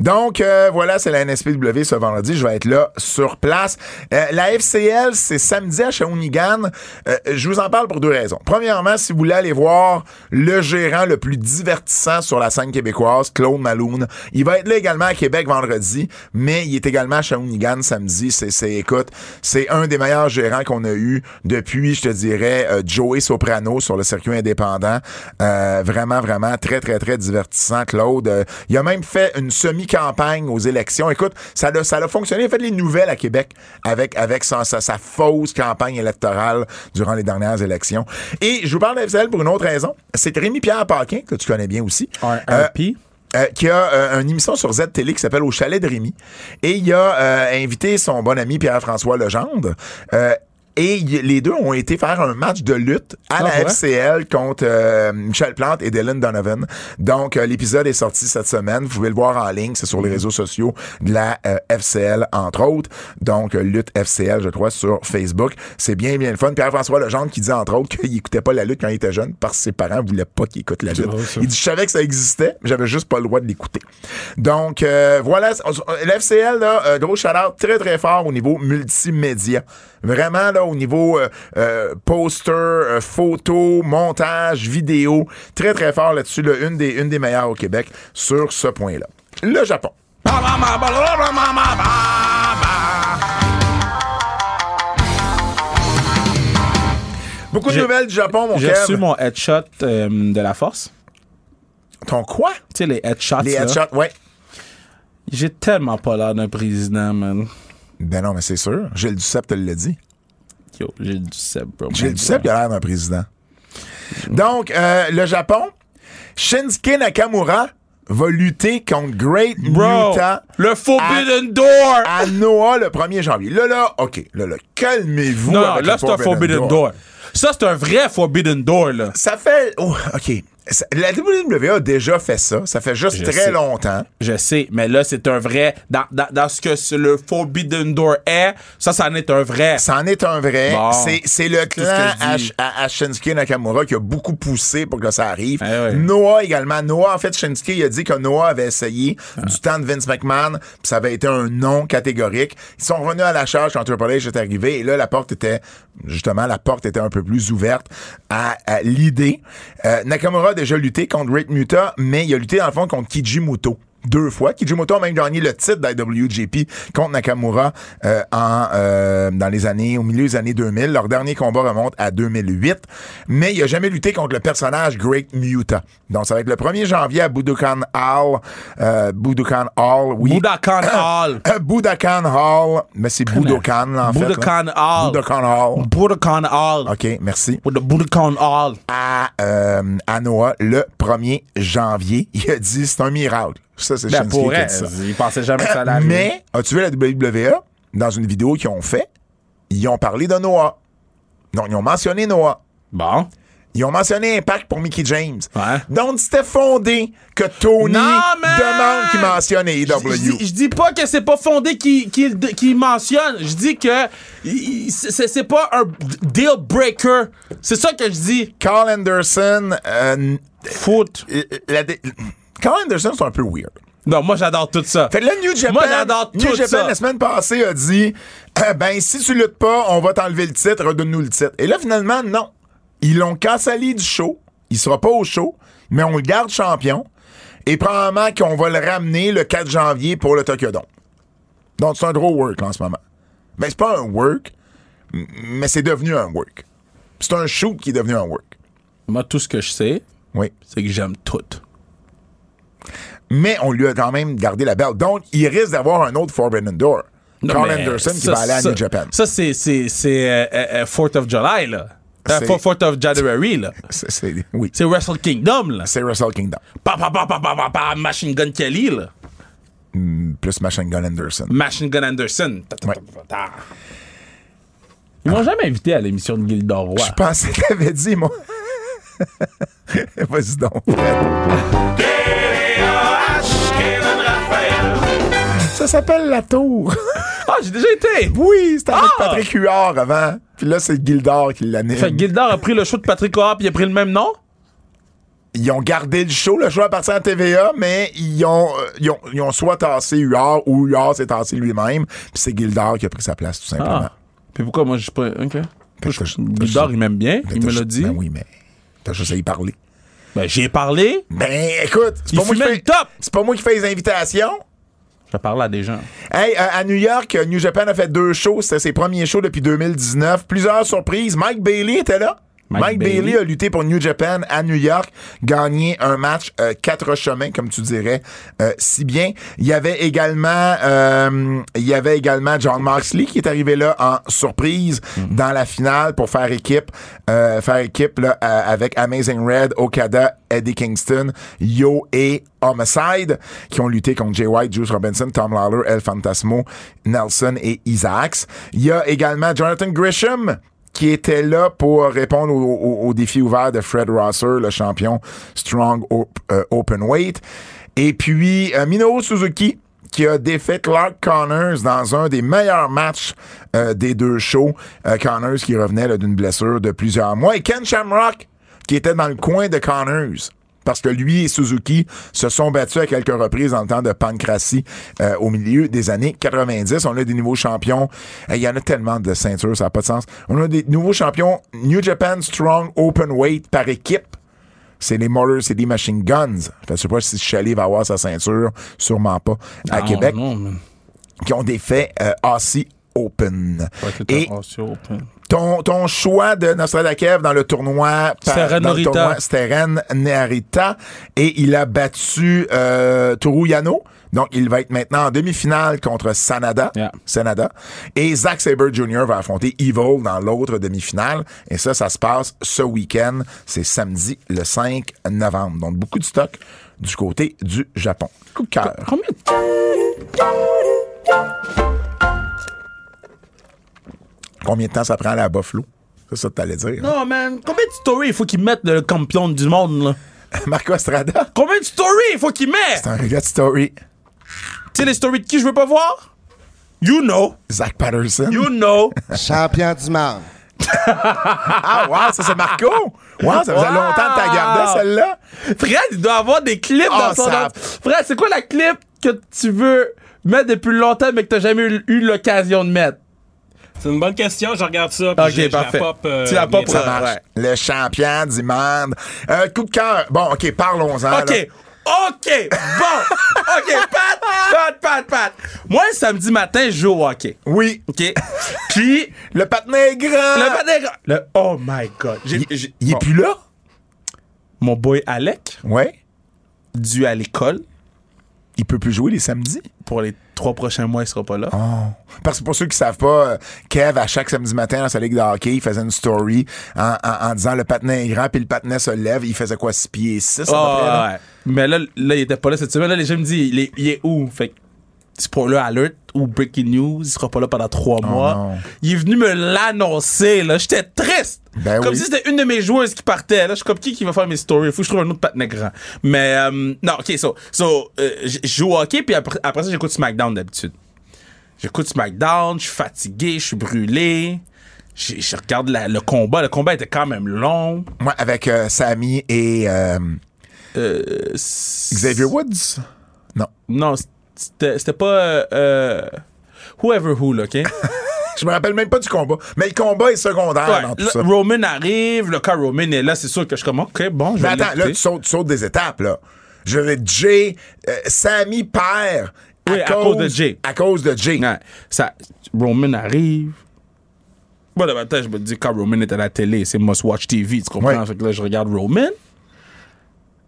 Donc, euh, voilà, c'est la NSPW ce vendredi. Je vais être là sur place. Euh, la FCL, c'est samedi à Shawinigan. Euh, je vous en parle pour deux raisons. Premièrement, si vous voulez aller voir le gérant le plus divertissant sur la scène québécoise, Claude Maloune, il va être là également à Québec vendredi, mais il est également à Shawinigan samedi. C'est, c'est, écoute, c'est un des meilleurs gérants qu'on a eu depuis, je te dirais, Joey Soprano sur le circuit indépendant. Vraiment, vraiment très, très, très divertissant, Claude. Il a même fait une semi-campagne aux élections. Écoute, ça a, ça a fonctionné. Il a fait les nouvelles à Québec avec, avec sa, sa, sa fausse campagne électorale durant les dernières élections. Et je vous parle de FCL pour une autre raison. C'est Rémi-Pierre Paquin, que tu connais bien aussi. Euh, RP. euh, qui a euh, une émission sur Z Télé qui s'appelle Au chalet de Rémi. Et il a euh, invité son bon ami Pierre-François Legendre. Et y- les deux ont été faire un match de lutte à Ah, la ouais? FCL contre euh, Michel Plante et Dylan Donovan. Donc, euh, l'épisode est sorti cette semaine. Vous pouvez le voir en ligne. C'est sur les réseaux sociaux de la euh, FCL, entre autres. Donc, euh, lutte FCL, je crois, sur Facebook. C'est bien, bien le fun. Pierre-François Legendre qui dit, entre autres, <laughs> qu'il écoutait pas la lutte quand il était jeune parce que ses parents voulaient pas qu'il écoute la lutte. Il dit, je savais que ça existait, mais j'avais juste pas le droit de l'écouter. Donc, euh, voilà, l'FCL, là, gros shout-out très, très fort au niveau multimédia. Vraiment, là, au niveau euh, euh, poster, euh, photo, montage, vidéo, très, très fort là-dessus. là. une, des, une des meilleures au Québec sur ce point-là. Le Japon. Beaucoup de nouvelles du Japon, mon J'ai reçu mon headshot de la force. Ton quoi? Tu sais, les headshots. Les là. headshots, ouais. J'ai tellement pas l'air d'un président, man. Ben non, mais c'est sûr. Gilles Duceppe te l'a dit. Yo, j'ai du seb, bro. Gilles Duceppe, il a l'air d'un président. Donc, euh, le Japon, Shinsuke Nakamura va lutter contre Great Bro, Muta le Forbidden Door! à Noah le 1er janvier. Là, là, OK. Là, là, calmez-vous. non, avec là, c'est un Forbidden Door. Ça, c'est un vrai Forbidden Door, là. Ça fait... oh, OK. Ça- La WWE a déjà fait ça. Ça fait juste Je très sais. longtemps. Je sais, mais là, c'est un vrai. Dans, dans, dans ce que ce- le Forbidden Door est, ça, ça en est un vrai. C'en est un vrai. Bon. C'est, c'est le clan je à, à- Shinsuke Nakamura qui a beaucoup poussé pour que ça arrive. Eh. Noah également. Noah, en fait, Shinsuke, il a dit que Noah avait essayé Ah. du temps de Vince McMahon, puis ça avait été un non catégorique. Ils sont revenus à la charge quand Triple H est arrivé, et là, la porte était, justement, la porte était un peu plus ouverte à, à l'idée. Euh, Nakamura déjà lutté contre Great Muta, mais il a lutté, dans le fond, contre Kijimoto deux fois. Kijimoto a même gagné le titre d'IWGP contre Nakamura euh, en, euh, dans les années, au milieu des années 2000. Leur dernier combat remonte à 2008. Mais il a jamais lutté contre le personnage Great Muta. Donc, ça va être le 1er janvier à Budokan Hall. Euh, Budokan Hall, oui. Budokan <coughs> Hall. Euh, Budokan Hall. Mais c'est Budokan, en fait. Budokan Hall. Budokan Hall. Budokan Hall. OK, merci. Budokan Hall. À, euh, à Noah le 1er janvier. Il a dit c'est un miracle. Ça, c'est Ben, Shinsuke pour qui a vrai, dit ça. il pensait jamais que ça allait arriver. Mais, as-tu vu la WWE? Dans une vidéo qu'ils ont fait, ils ont parlé de Noah. Non, ils ont mentionné Noah. Bon. Ils ont mentionné Impact pour Mickey James. Ouais. Donc, c'était fondé que Tony Non, demande qu'il mentionne AEW. je dis- pas que c'est pas fondé qu'il mentionne. Je dis que c'est pas un deal breaker. C'est ça que je dis. Carl Anderson, euh, Foot. euh, la dé- Carl Anderson, c'est un peu weird. Non, moi j'adore tout ça. Fait que là, New Japan, Moi, j'adore New tout Japan ça. la semaine passée, a dit euh, Ben, si tu luttes pas, on va t'enlever le titre, redonne-nous le titre. Et là, finalement, non. Ils l'ont cancellé du show. Il sera pas au show, mais on le garde champion. Et probablement qu'on va le ramener le 4 janvier pour le Tokyo Dome. Donc, c'est un gros work en ce moment. Ben, c'est pas un work, mais c'est devenu un work. C'est un shoot qui est devenu un work. Moi, tout ce que je sais, Oui. c'est que j'aime tout. Mais on lui a quand même gardé la belle. Donc, il risque d'avoir un autre Forbidden Door. Non, Carl Anderson qui va aller à ça- New Japan. Ça, c'est c'est- c'est, euh, euh, euh, 4th of July, là. Euh, 4th of January, là. <laughs> C'est- c'est- oui, C'est Wrestle Kingdom, là. c'est Wrestle Kingdom. Pa, pa, pa, pa, pa, pa, pa, Machine Gun Kelly, là. Plus Machine Gun Anderson. Machine Gun Anderson. Ta, ta, Ouais. ta, ta, ta. Ils m'ont jamais invité à l'émission de Gildor Roy. Je pensais que t'avais dit, moi. <laughs> Vas-y donc. <laughs> Ça s'appelle La Tour. <laughs> Ah, j'ai déjà été! Oui, c'était avec Ah! Patrick Huard avant. Puis là, c'est Gildor qui l'anime. Fait que Gildor a pris le show de Patrick O'Hare puis il a pris le même nom? Ils ont gardé le show, le show appartient à TVA, mais ils ont, euh, ils ont, ils ont soit tassé Huard ou Huard s'est tassé lui-même. Puis c'est Gildor qui a pris sa place, tout simplement. Ah. Puis pourquoi moi je suis pas. Ok. Gildor, il m'aime bien. Il me l'a dit. Ben oui, mais t'as juste à y parler. Ben, j'ai parlé. Ben, écoute, c'est pas, moi qui fais- c'est pas moi qui fais les invitations. Je parle à des gens. Hey, euh, à New York, New Japan a fait deux shows. C'était ses premiers shows depuis 2019. Plusieurs surprises. Mike Bailey était là. Mike, Mike Bailey. Bailey a lutté pour New Japan à New York, gagné un match euh, quatre chemins, comme tu dirais, euh, si bien. Il y avait également, euh, il y avait également John Moxley qui est arrivé là en surprise dans la finale pour faire équipe, euh, faire équipe là, avec Amazing Red, Okada, Eddie Kingston, Yo et Homicide, qui ont lutté contre Jay White, Juice Robinson, Tom Lawler, El Fantasmo, Nelson et Isaacs. Il y a également Jonathan Grisham, qui était là pour répondre au, au- au défi ouvert de Fred Rosser, le champion Strong euh, Openweight. Et puis, euh, Minoru Suzuki, qui a défait Clark Connors dans un des meilleurs matchs euh, des deux shows. Euh, Connors qui revenait d'une blessure de plusieurs mois. Et Ken Shamrock, qui était dans le coin de Connors. Parce que lui et Suzuki se sont battus à quelques reprises dans le temps de Pancracy euh, au milieu des années 90. On a des nouveaux champions. Euh, Il y en a tellement de ceintures, ça n'a pas de sens. On a des nouveaux champions New Japan Strong Open Weight par équipe. C'est les Motor City Machine Guns. Je sais pas si Chalet va avoir sa ceinture, sûrement pas, à Non, Québec, Non, qui ont défait euh, Aussie Open. Ouais, Et ratio open. Ton, ton choix de Nostradakev dans le tournoi C'était Ren et il a battu euh, Toru Yano. Donc, il va être maintenant en demi-finale contre Sanada. Yeah. Sanada. Et Zack Sabre Jr. va affronter Evil dans l'autre demi-finale. Et ça, ça se passe ce week-end. C'est samedi, le 5 novembre. Donc, beaucoup de stock du côté du Japon. Coup de cœur. Combien de temps ça prend à aller à Buffalo? C'est ça que t'allais dire. hein? Non, man. Combien de stories il faut qu'ils mettent le champion du monde, là? <laughs> Marco Estrada, Combien de stories il faut qu'ils mettent? c'est un gars de story. Tu sais les stories de qui je veux pas voir? You know. Zach Patterson. You know. <laughs> Champion du monde. <laughs> Ah, wow, ça c'est Marco. Wow, ça faisait Wow. longtemps que t'as gardé celle-là. Fred, il doit avoir des clips Ah, dans son ça- Fred, c'est quoi la clip que tu veux mettre depuis longtemps mais que t'as jamais eu l'occasion de mettre? C'est une bonne question, je regarde ça. puis Ok, je- je la parfait. pop, euh, Tu la pop. Ça marche. ouais. Le champion du monde. Euh, coup de cœur. Bon, OK, parlons-en. là. OK. OK. Bon. <laughs> OK. Pat, pat, pat, pat. Moi, le samedi matin, je joue au hockey. Oui. OK. Puis, Le patinet est grand. le matin, le, oh my God. J'ai- Il, est plus là? Mon boy Alec, Ouais. dû à l'école, Il peut plus jouer les samedis? pour les trois prochains mois, il sera pas là. Oh. Parce que pour ceux qui savent pas, euh, Kev, à chaque samedi matin dans sa ligue de hockey, il faisait une story en, en- en disant le patinet est grand, puis le patinet se lève. Il faisait quoi, 6 pieds 6 à peu Ah, près, là? ouais. Mais là, là, il était pas là cette semaine. Là, les gens me disent, il est, il est où? Fait que, spoiler alert ou breaking news, il sera pas là pendant trois mois. Oh non. Il est venu me l'annoncer, là. J'étais triste. Ben comme oui. si c'était une de mes joueuses qui partait. Là, je suis comme qui qui va faire mes stories? Faut que je trouve un autre patinet grand. Mais, euh, non, ok, so, so euh, je joue au hockey, puis après, après ça, j'écoute SmackDown d'habitude. J'écoute SmackDown, je suis fatigué, je suis brûlé. Je regarde la- le combat. Le combat était quand même long. Moi, avec euh, Sammy et Euh, Xavier Woods? Non. Non, c'était pas euh, euh, Whoever Who, là, OK? <laughs> Je me rappelle même pas du combat. Mais le combat est secondaire Ouais, dans tout ça. Roman arrive, le cas Roman est là, c'est sûr que je suis comme, OK, bon, je Mais attends, là, tu sautes, tu sautes des étapes, là. Je veux dire, Jay, euh, Sammy perd. Oui, à cause de Jay. À cause de Jay. Ouais, ça, Roman arrive. Bon, d'abord, je me dis, quand Roman est à la télé, c'est Must Watch TV, tu comprends? Ouais. Fait que là, je regarde Roman.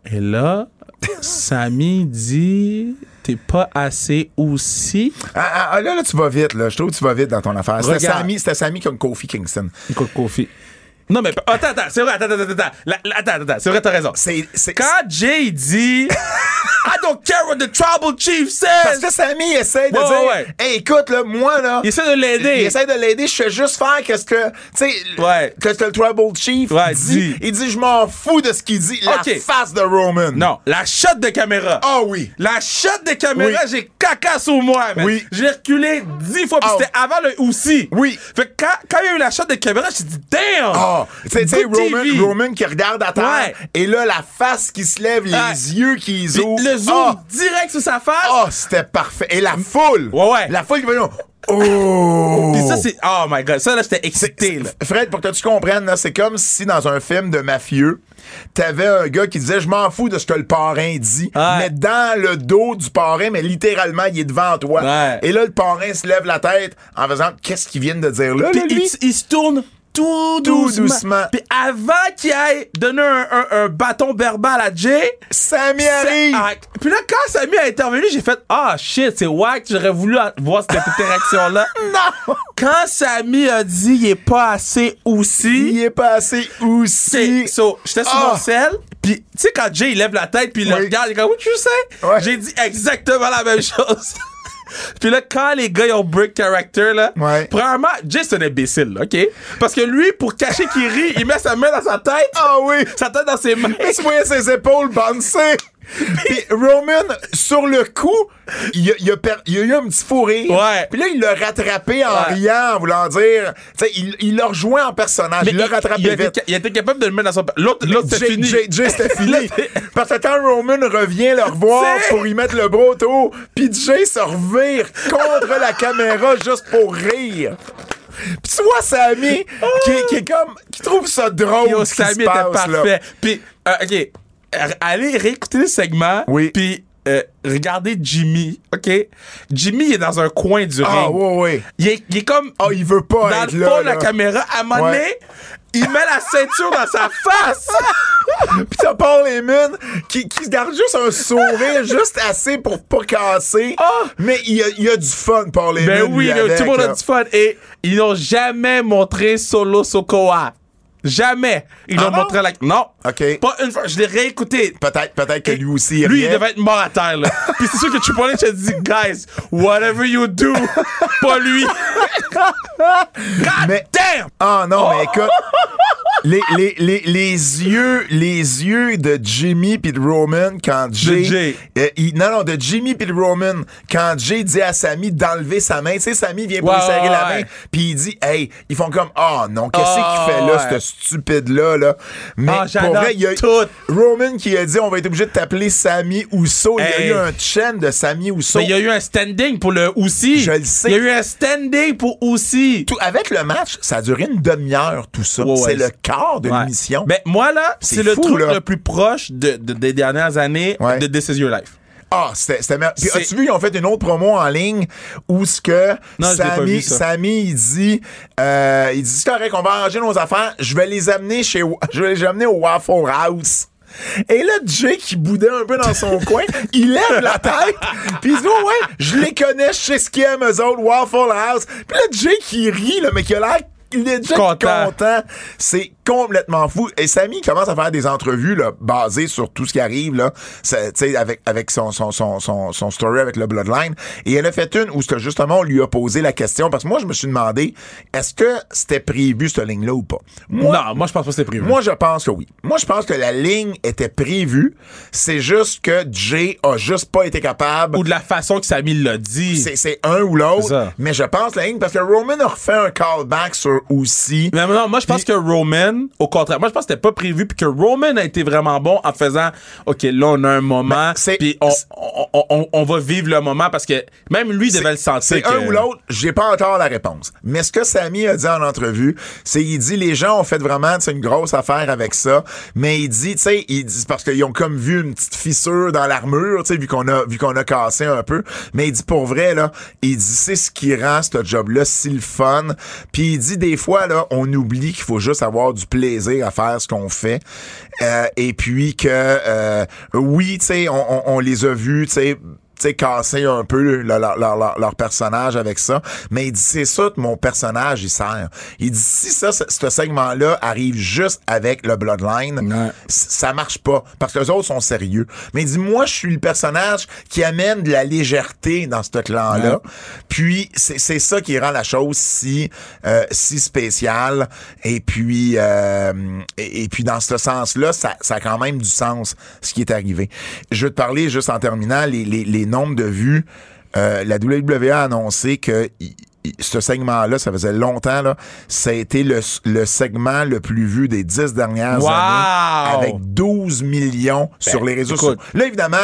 Et là, <laughs> Sammy dit, t'es pas assez aussi. Ah, ah, ah, là, là, tu vas vite, là. Je trouve que tu vas vite dans ton affaire. C'était. Sammy, Sammy comme Kofi Kingston. Kofi. Non, mais attends, attends, c'est vrai, attends, attends, attends. Attends, attends, c'est vrai, t'as raison. C'est, Quand Jay dit <laughs> I don't care what the tribal chief parce says, que Sammy essaie de Ouais, dire, ouais, hey, écoute, là, moi, là, il essaie de il l'aider. essaie de l'aider, je fais juste faire qu'est-ce que, tu sais, Ouais. que, que le Tribal Chief dit. Il dit, je m'en fous de ce qu'il dit. La Ok. face de Roman. Non, la shot de caméra. Ah oui. La shot de caméra, Oui. j'ai caca sur moi, man. Oui. J'ai reculé dix fois, puis Oh. c'était avant le aussi. Oui. Fait que quand, quand il y a eu la shot de caméra, j'ai dit, damn! Ah, tu sais, Roman. Roman qui regarde à terre, Ouais. et là, la face qui se lève, les yeux qui ouvrent. le zoom Ah, direct sur sa face. ah, c'était parfait. Et la foule. Ouais, ouais. La foule qui va dire, oh. Puis ça, c'est. Oh my god, ça, là, j'étais excité, là. Fred, pour que tu comprennes, là, c'est comme si dans un film de mafieux, t'avais un gars qui disait je m'en fous de ce que le parrain dit, Ouais. mais dans le dos du parrain, mais littéralement il est devant toi. Ouais. Et là le parrain se lève la tête en faisant qu'est-ce qu'il vient de dire là, il, lui? il se tourne tout doucement. doucement. Puis avant qu'il aille donner un, un- un bâton verbal à Jay, Sammy arrive. ah, puis là, quand Samy a intervenu, j'ai fait Ah shit, c'est wack, j'aurais voulu voir cette <laughs> interaction-là. non, Quand Samy a dit il est pas assez aussi, il est passé c'est- aussi. so, j'étais sur Ah. mon sel, puis tu sais, quand Jay il lève la tête, puis il le Oui. regarde, il est comme, what you say? Ouais. J'ai dit exactement la même chose. <laughs> puis là, quand les gars ils ont break character, là, Ouais. premièrement, Jay c'est un imbécile, là, OK? Parce que lui, pour cacher qu'il rit, il met sa main dans sa tête, Ah oui. sa tête dans ses mains. Voyais ses épaules bouncer. <laughs> Puis Roman, sur le coup, il a, il a per- il a eu un petit fou rire. Ouais. Puis là, il l'a rattrapé en Ouais. riant, en voulant dire... Tu sais, il il l'a rejoint en personnage. il l'a rattrapé il, été, vite. il été capable de le mettre dans son... L'autre, l'autre c'était <laughs> fini. Jay- Jay, c'était fini. Parce que quand Roman revient le revoir pour y mettre le bras autour, puis Jay se revire contre la caméra juste pour rire. Puis tu vois Sammy qui, qui est comme qui trouve ça drôle Yo, ce qui se Sammy était passe, parfait. Puis, euh, OK, allez réécouter le segment. Oui. Puis, euh, regardez Jimmy, OK? Jimmy il est dans un coin du Ah ring. ouais ouais. Il, est, il est comme Ah, il veut pas dans être le là. fond de la caméra. À un moment Ouais. donné, il met la ceinture dans sa <laughs> face. Pis t'as Paul Heyman qui, qui garde juste un sourire <laughs> juste assez pour pas casser. Ah! Mais il y a, il a du fun, Paul Heyman. ben oui, avec, tout le monde a du fun. Et ils n'ont jamais montré Solo Sokoa. Jamais. Ils Ah l'ont non? montré la... Non. OK. Pas une fois. Je l'ai réécouté. Peut-être peut-être que lui aussi. Lui, il devait être mort à terre, là. <laughs> Puis c'est sûr que H a dit, guys, whatever you do, <laughs> pas lui. God Mais- damn! Ah non, mais écoute, les, les, les, les yeux, les yeux de Jimmy puis de Roman quand Jay, Jay. euh, il- non non de Jimmy puis de Roman quand Jay dit à Sammy d'enlever sa main, tu sais Sammy vient pour lui serrer la main, puis il dit hey, ils font comme oh non, qu'est-ce Ah, qu'il fait là, ouais. ce stupide là là. Mais Ah, pour vrai, il y a tout. Roman qui a dit on va être obligé de t'appeler Sammy Ousso, il y a eu un chaîne de Sammy Ousso. Mais il y a eu un standing pour le aussi. Je le sais. Il y a eu un standing pour aussi. Tout, avec le match, ça a duré une demi-heure, tout ça. Ouais. C'est le quart de Ouais. l'émission. Ben, moi, là, C'est le truc là. le plus proche de, de- des dernières années Ouais. de This Is Your Life. Ah, c'était c'était mer- Puis as-tu vu, ils ont fait une autre promo en ligne où ce que Non, vu, ça. Sammy, il dit, euh, il dit, c'est correct, on va arranger nos affaires, je vais les amener chez, je vais les amener au Waffle House. Et là, Jay qui boudait un peu dans son <laughs> coin, il lève la tête, puis il dit, oh ouais, je les connais, je sais ce qu'ils aiment, eux autres, Waffle House. Puis là, Jay qui rit, là, mais qui a l'air il est déjà content. C'est complètement fou. Et Samy commence à faire des entrevues là, basées sur tout ce qui arrive là, avec avec son son, son son son story avec le Bloodline. Et elle a fait une où c'était justement on lui a posé la question parce que moi je me suis demandé est-ce que c'était prévu cette ligne là ou pas? Moi, non, moi, je pense pas que c'était prévu. moi, je pense que oui. Moi, je pense que la ligne était prévue. C'est juste que Jay a juste pas été capable. Ou de la façon que Samy l'a dit. C'est, un ou l'autre. Mais je pense la ligne parce que Roman a refait un callback sur aussi. Mais non, moi, je pense que Roman, au contraire, moi, je pense que c'était pas prévu, puis que Roman a été vraiment bon en faisant, OK, là, on a un moment, Ben, puis on, on, on- on va vivre le moment, parce que même lui devait le sentir. C'est que- un ou l'autre, j'ai pas encore la réponse. Mais ce que Samy a dit en entrevue, c'est il dit les gens ont fait vraiment c'est une grosse affaire avec ça, mais il dit tu sais, il dit parce qu'ils ont comme vu une petite fissure dans l'armure, tu sais vu qu'on a vu qu'on a cassé un peu, mais il dit pour vrai là, il dit c'est ce qui rend ce job là si le fun. Puis il dit des fois là, on oublie qu'il faut juste avoir du plaisir à faire ce qu'on fait. Euh, et puis que euh, oui, tu sais on, on- les a vus, tu sais sais, casser un peu le- leur, leur- leur- leur personnage avec ça. Mais il dit, c'est ça que mon personnage, il sert. Il dit, si ça, ce, ce segment-là arrive juste avec le Bloodline, Ouais. ça marche pas. Parce que les autres sont sérieux. Mais il dit, moi, je suis le personnage qui amène de la légèreté dans ce clan-là. Ouais. Puis, c'est c'est ça qui rend la chose si, euh, si spéciale. Et puis, euh, et, et puis dans ce sens-là, ça, ça a quand même du sens, ce qui est arrivé. Je vais te parler, juste en terminant, les, les, les nombres de vues. Euh, la WWE a annoncé que ce segment-là, ça faisait longtemps, là, ça a été le, le segment le plus vu des dix dernières Wow! années, avec 12 millions sur les réseaux sociaux. Là, évidemment,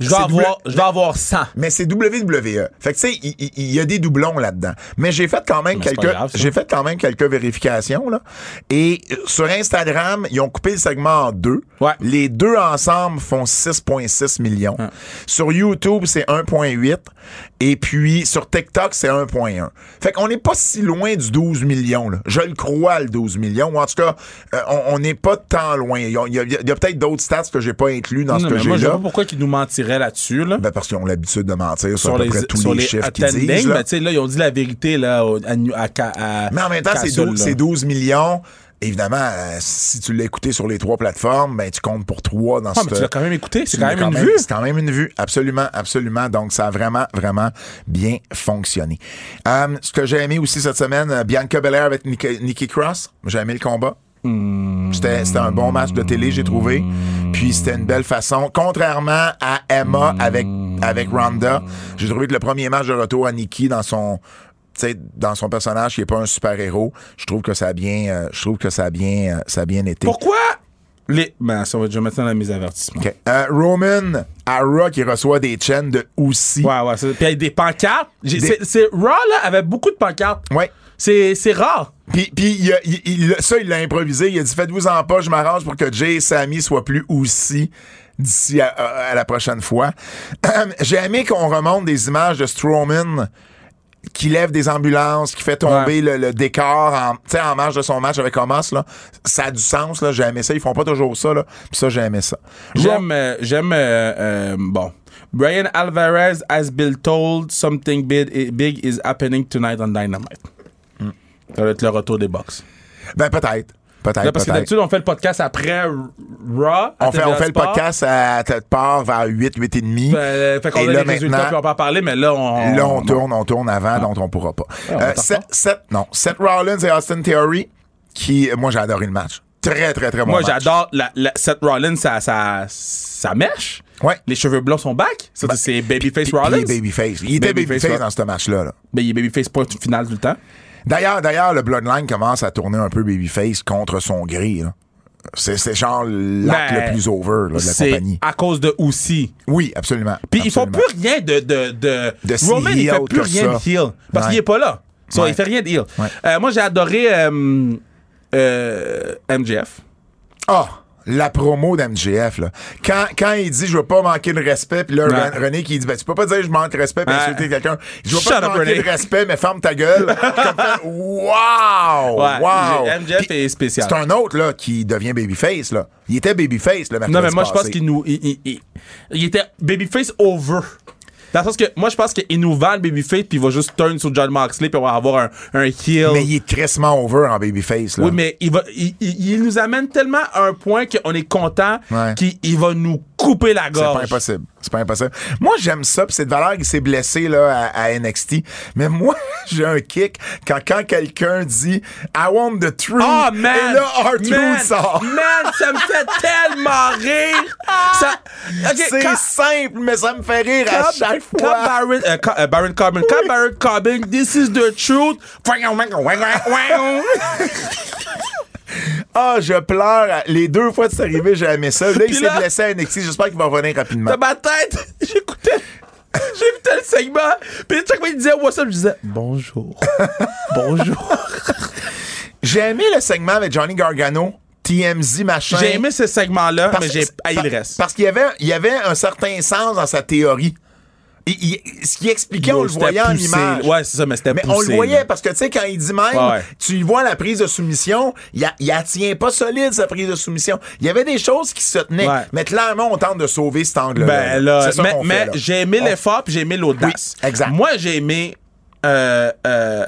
Je vais avoir, W- je vais avoir 100. mais c'est WWE. Fait que tu sais, il il- il y, a des doublons là-dedans. Mais j'ai fait quand même Mais quelques j'ai fait quand même quelques vérifications là. Et euh, sur Instagram, ils ont coupé le segment en deux. Ouais. Les deux ensemble font 6.6 millions. Sur YouTube, c'est 1.8 et puis sur TikTok, c'est 1.1. Fait qu'on n'est pas si loin du 12 millions là. Je le crois le 12 millions ou en tout cas, euh, on- n'est pas tant loin. Il y a, y y peut-être d'autres stats que j'ai pas inclus dans Non, ce que j'ai moi, je sais là. pas pourquoi ils nous mentiraient là-dessus, là. Ben parce qu'ils ont l'habitude de mentir sur, sur à peu les, près tous sur les, les chiffres qu'ils disent. là. sais, là, ils ont dit la vérité, là, à, à, à- Mais en même temps, c'est Castle, 12, là. c'est 12 millions. Évidemment, euh, si tu l'as écouté sur les trois plateformes, ben tu comptes pour trois dans Ah, mais ce tu l'as quand même écouté, c'est quand même une vue. C'est quand même une vue, absolument, absolument. Donc, ça a vraiment, vraiment bien fonctionné. Euh, ce que j'ai aimé aussi cette semaine, euh, Bianca Belair avec Nikki Cross. J'ai aimé le combat. C'était c'était un bon match de télé, j'ai trouvé. Puis c'était une belle façon. Contrairement à Emma avec, avec Ronda, j'ai trouvé que le premier match de retour à Nikki dans son dans son personnage qui est pas un super héros, je trouve que ça a bien, euh, je trouve que ça a bien, euh, ça a bien été. Pourquoi les. Ben, ça va déjà mettre dans la mise à avertissement. Ok. Euh, Roman à Raw qui reçoit des chaînes de aussi. Ouais, ouais. Puis des pancartes. Des- c'est- c'est- Raw, là, avait beaucoup de pancartes. Ouais. C'est c'est rare. Puis, puis il a- il- il- ça, il l'a improvisé. Il a dit Faites-vous-en pas, je m'arrange pour que Jay et Sammy soient plus aussi d'ici à, à- à la prochaine fois. <clears throat> J'ai aimé qu'on remonte des images de Strowman qui lève des ambulances, qui fait tomber Ouais. le, le décor en, en marge de son match avec. Là. Ça a du sens. là. J'ai aimé ça. Ils font pas toujours ça. Là. Puis ça, j'ai aimé ça. J'aime. euh, J'aime. euh, euh, bon. Brian Alvarez has been told something big, big is happening tonight on Dynamite. Ça va être le retour des box. Ben, peut-être. Peut-être. Parce que d'habitude, on fait le podcast après Raw. On fait, on fait le podcast à tête part vers 8, 8 et demi. Euh, fait qu'on Et a les là, résultats puis on peut en parler, mais là, on. Là, on tourne, on tourne avant, donc on pourra pas. on Euh, Seth, non, Seth Rollins et Austin Theory, qui, moi, j'ai adoré le match. Très, très, très bon Moi, j'adore la, la- Seth Rollins, ça, ça, ça mèche. Ouais. Les cheveux blonds sont back. Ça, c'est Babyface Rollins. il est babyface. Il était Babyface, dans ce match-là. là. Ben, il est Babyface point final tout le temps. D'ailleurs, d'ailleurs, le Bloodline commence à tourner un peu babyface contre son gré. là. C'est, genre l'acte Ben, le plus over là, de la compagnie. à cause de aussi. Oui, absolument. Puis ils font plus rien de. de, de, De Roman, il fait plus rien ça. de heel. Parce Ouais. qu'il est pas là. So, Ouais. Il fait rien de heel. Ouais. Euh, moi, j'ai adoré euh, euh, MJF. Ah, la promo d'MGF, là. Quand, quand il dit je veux pas manquer de respect, puis là, Ouais. René qui dit ben, tu peux pas dire je manque de respect puis Ouais. insulter quelqu'un. Je veux pas te manquer René. de respect, mais ferme ta gueule. <laughs> Comme wow! Ouais, wow! Puis est spécial. C'est un autre, là, qui devient babyface, là. Il était babyface, le mercredi Non, mais moi, je pense qu'il nous. Il, il- il- il était Babyface over. Dans le sens que moi, je pense qu'il nous vend le Babyface, puis il va juste turn sur John Moxley, puis on va avoir un, un heel. Mais il est crissement over en babyface, là. Oui, mais il, va, il, il- il nous amène tellement à un point qu'on est content Ouais. qu'il il va nous couper la C'est gorge. pas impossible. C'est pas impossible. Moi, j'aime ça. Puis c'est de valeur qui s'est blessé là, à, à NXT. Mais moi, <laughs> j'ai un kick quand, quand quelqu'un dit I want the truth. Oh man! Et là, R-Truth man, sort. Man, ça me fait <laughs> tellement rire! Ça, C'est quand- simple, mais ça me fait rire à chaque quand fois. Baron, euh, quand- euh, Baron Corbin, quand Baron Corbin, this is the truth. <laughs> Ah, je pleure. Les deux fois que c'est arrivé, j'ai aimé ça. Là, il s'est blessé à NXT. J'espère qu'il va revenir rapidement. Dans ma tête, <laughs> j'écoutais. J'écoutais le segment, puis chaque fois il disait What's up, je disais Bonjour. <laughs> Bonjour. J'ai aimé le segment avec Johnny Gargano, TMZ, machin. J'ai aimé ce segment-là, mais j'ai haï le reste. Parce qu'il y avait, il y avait un certain sens dans sa théorie. Il- il- ce qu'il expliquait, on le voyait en image. Ouais, c'est ça, mais c'était Mais poussé. on le voyait là. parce que, tu sais, quand il dit même, Ouais. tu y vois la prise de soumission, il, a, il tient pas solide, sa prise de soumission. Il y avait des choses qui se tenaient. Ouais. Mais clairement, on tente de sauver cet angle-là. Ben là, mais, j'ai aimé l'effort puis j'ai aimé l'audace. Oui, exact. Moi, j'ai aimé euh, euh,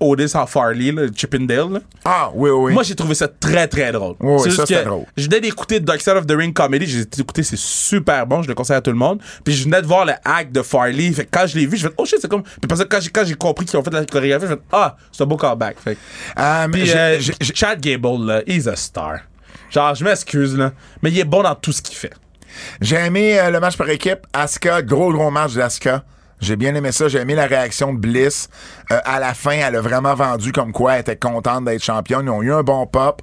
Otis en Farley, là, Chippendale. là. Ah, oui, oui. Moi, j'ai trouvé ça très, très drôle. Oui, oui, C'est ça, juste c'était que drôle. Je venais d'écouter Dark Side of the Ring Comedy. J'ai écouté, c'est super bon. Je le conseille à tout le monde. Puis je venais de voir le hack de Farley. Fait que quand je l'ai vu, je fais oh shit, c'est comme. Puis parce que quand j'ai, quand j'ai compris qu'ils ont fait la chorégraphie, je fais ah, c'est un beau callback. Fait que- Ah, Puis euh, Chad Gable, là, he's a star. Genre, je m'excuse, là. Mais il est bon dans tout ce qu'il fait. J'ai aimé euh, le match par équipe. Asuka, gros, gros match d'Asuka. J'ai bien aimé ça. J'ai aimé la réaction de Bliss. Euh, à la fin, elle a vraiment vendu comme quoi elle était contente d'être championne. Ils ont eu un bon pop.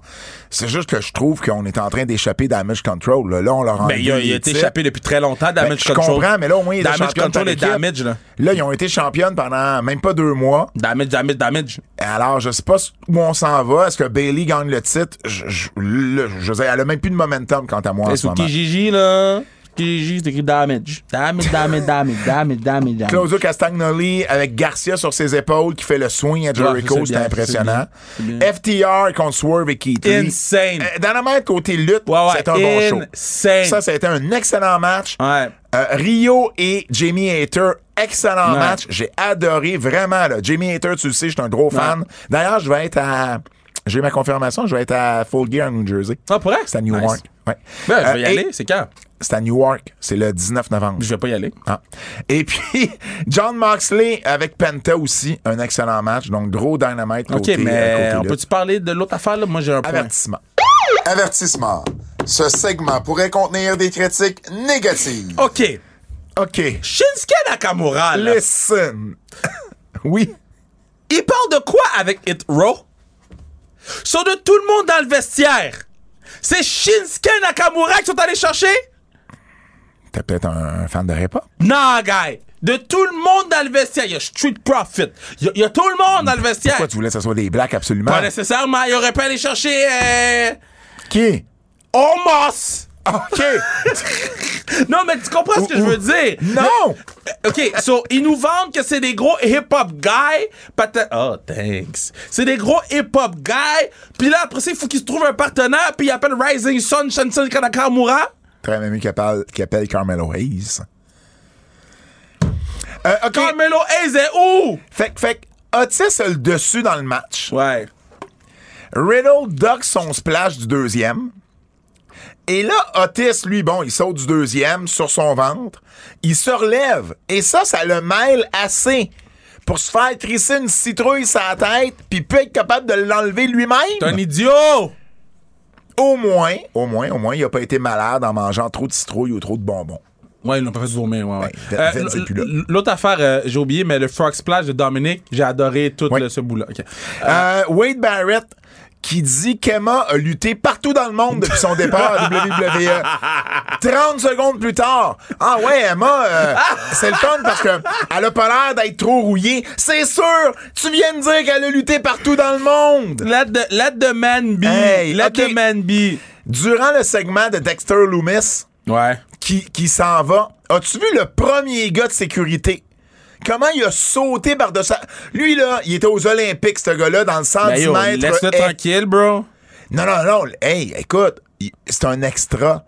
C'est juste que je trouve qu'on est en train d'échapper Damage Control. Là, Là, on leur a Ben, il a, il été échappé depuis très longtemps, Ben, Damage je Control. comprends, mais là, au moins, il est Damage Control et. Damage, là. Là, ils ont été championnes pendant même pas deux mois. Damage, damage, damage. Alors, je sais pas où on s'en va. Est-ce que Bailey gagne le titre? Je, je, le- je veux dire, elle a même plus de momentum quant à moi en ce moment. Kijiji, là? C'est écrit damage. Damage, damage, damage, damage, damage, damage. Claudio Castagnoli avec Garcia sur ses épaules qui fait le swing à Jericho, Ouais, c'était impressionnant. c'est bien, c'est FTR contre Swerve et Keith Lee. Insane. Euh, Dynamite côté lutte, Ouais, ouais, c'était un bon show. insane. Ça, ça a été un excellent match. Ouais. Euh, Rio et Jamie Hater, excellent Ouais. match. J'ai adoré, vraiment. Là. Jamie Hater, tu le sais, je suis un gros fan. D'ailleurs, je vais être à... J'ai ma confirmation, je vais être à Full Gear, New Jersey. Ah, pour vrai? C'est à Newark. Nice. Ouais. Ben, je Euh, vais y et- aller. C'est quand? C'est à Newark. C'est le 19 novembre. Je vais pas y aller. Ah. Et <laughs> puis, John Moxley avec Penta aussi, un excellent match. Donc, gros dynamite OK, mais euh, côté on peut-tu parler de l'autre affaire, là? Moi, j'ai un point. Avertissement. Avertissement. Ce segment pourrait contenir des critiques négatives. OK. OK. Shinsuke Nakamura, là, Listen. <laughs> oui. il parle de quoi avec It Raw? Sur de tout le monde dans le vestiaire. C'est Shinsuke Nakamura qui sont allés chercher? T'es peut-être un, un fan de hip-hop? Non, guy. De tout le monde dans le vestiaire. Il y a Street Profit. Il y a, il y a tout le monde dans le vestiaire. Pourquoi tu voulais que ce soit des blacks absolument? Pas nécessairement. Il aurait pu aller chercher euh, Qui? Omos. OK. <laughs> Non, mais tu comprends ce que je veux dire? non! OK, so, ils nous vendent que c'est des gros hip-hop guys. Oh, thanks. C'est des gros hip-hop guys. Puis là, après ça, il faut qu'ils se trouvent un partenaire. Puis ils appellent Rising Sun Shinsuke Nakamura. Très même qui appelle, qui appelle Carmelo Hayes. Euh. Carmelo Hayes est où? Fait, que- fait Otis a le dessus dans le match? Ouais. Riddle duck son splash du deuxième. Et là, Otis, lui, bon, il saute du deuxième sur son ventre. Il se relève. Et ça, ça le mêle assez pour se faire trisser une citrouille sur la tête puis peut être capable de l'enlever T'es un lui-même. idiot! Au moins, au moins, au moins, il a pas été malade en mangeant trop de citrouilles ou trop de bonbons. Ouais, ils l'ont pas fait vomir, ouais, ouais. Ben, Euh, L'autre affaire, euh, j'ai oublié, mais le Frog Splash de Dominic, j'ai adoré tout Ouais. le- ce bout-là. Euh, Wade Barrett qui dit qu'Emma a lutté partout dans le monde depuis son départ à WWE. 30 secondes plus tard. Ah ouais, Emma, euh, c'est le fun parce que elle a pas l'air d'être trop rouillée. C'est sûr, tu viens de dire qu'elle a lutté partout dans le monde. Let the, let the man be. Hey, let OK. the man be. Durant le segment de Dexter Loomis Ouais. qui, qui s'en va, as-tu vu le premier gars de sécurité? Comment il a sauté par-dessus... Lui, là, il était aux Olympiques, ce gars-là, dans le 110 Ben yo, mètres. laisse-le tranquille, bro. Non, non, non. Hey, écoute, c'est un extra.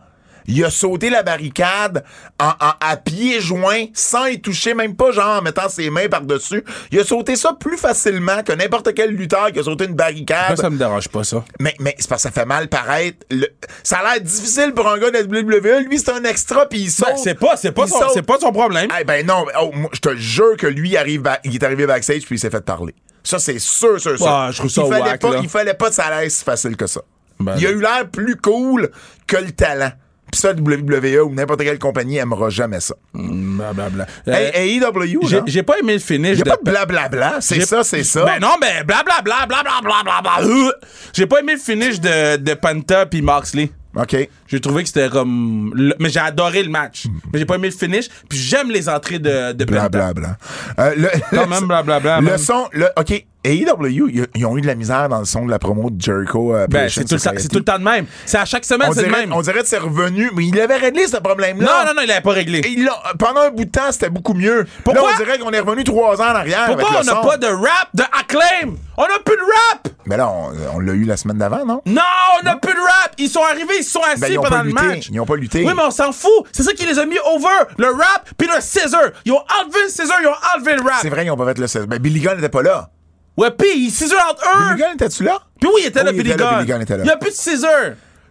Il a sauté la barricade en, en- à pieds joints, sans y toucher, même pas genre en mettant ses mains par-dessus. Il a sauté ça plus facilement que n'importe quel lutteur qui a sauté une barricade. Moi, ça me dérange pas, ça. Mais, mais c'est parce que ça fait mal paraître. Le- ça a l'air difficile pour un gars de la WWE. Lui, c'est un extra, puis il saute. Ben, c'est pas, c'est pas, Il son, saute. c'est pas son problème. Eh ben non, oh, je te jure que lui, il arrive il est arrivé backstage, puis il s'est fait parler. Ça, c'est sûr, sûr, sûr. Ouais, je trouve ça il fallait whack, pas, là. Il fallait pas que ça allait si facile que ça. Ben il a eu l'air plus cool que le talent. Puis ça, WWE ou n'importe quelle compagnie aimera jamais ça. Blablabla. Hey, Euh, AEW, j'ai, pas aimé le finish il y a de. pas de blablabla. C'est J'ai- ça, c'est ça. Ben non, ben blablabla, blablabla, blablabla. Euh. J'ai pas aimé le finish de, de Panta puis Moxley. OK. J'ai trouvé que c'était comme. le- Mais j'ai adoré le match. Mais j'ai pas aimé le finish. Puis j'aime les entrées de, de Penta. Blablabla. Euh, le, <laughs> Quand même, blablabla, <laughs> Le même. son, le, OK. AEW, ils, ils ont eu de la misère dans le son de la promo de Jericho. euh, Ben, c'est tout, le temps- Society. c'est tout le temps de même. C'est à chaque semaine, On c'est le dirait, même. on dirait que c'est revenu, mais il avait réglé ce problème-là. Non, non, non, il l'avait pas réglé. Et ils l'ont- pendant un bout de temps, c'était beaucoup mieux. Pourquoi? Là, on dirait qu'on est revenu trois ans en arrière. Pourquoi on avec le n'a son. pas de rap, de acclaim? On n'a plus de rap! Mais là, on, on l'a eu la semaine d'avant, non? Non, on n'a plus de rap! Ils sont arrivés, ils se sont assis Ben, ils ont pendant pas le lutté. match. Ils ont pas lutté. Oui, mais on s'en fout. C'est ça qui les a mis over. Le rap puis le scissor. Ils ont enlevé le scissor, ils ont enlevé le rap. C'est vrai, ils ont pas fait le 16. Ben, Billy Gunn n'était pas là. Ouais, puis ils scissor entre eux. Billy Gunn, étais-tu là? Puis oui, il était là, il Billy était là. Billy Gunn était là. Il n'y a plus de scissor.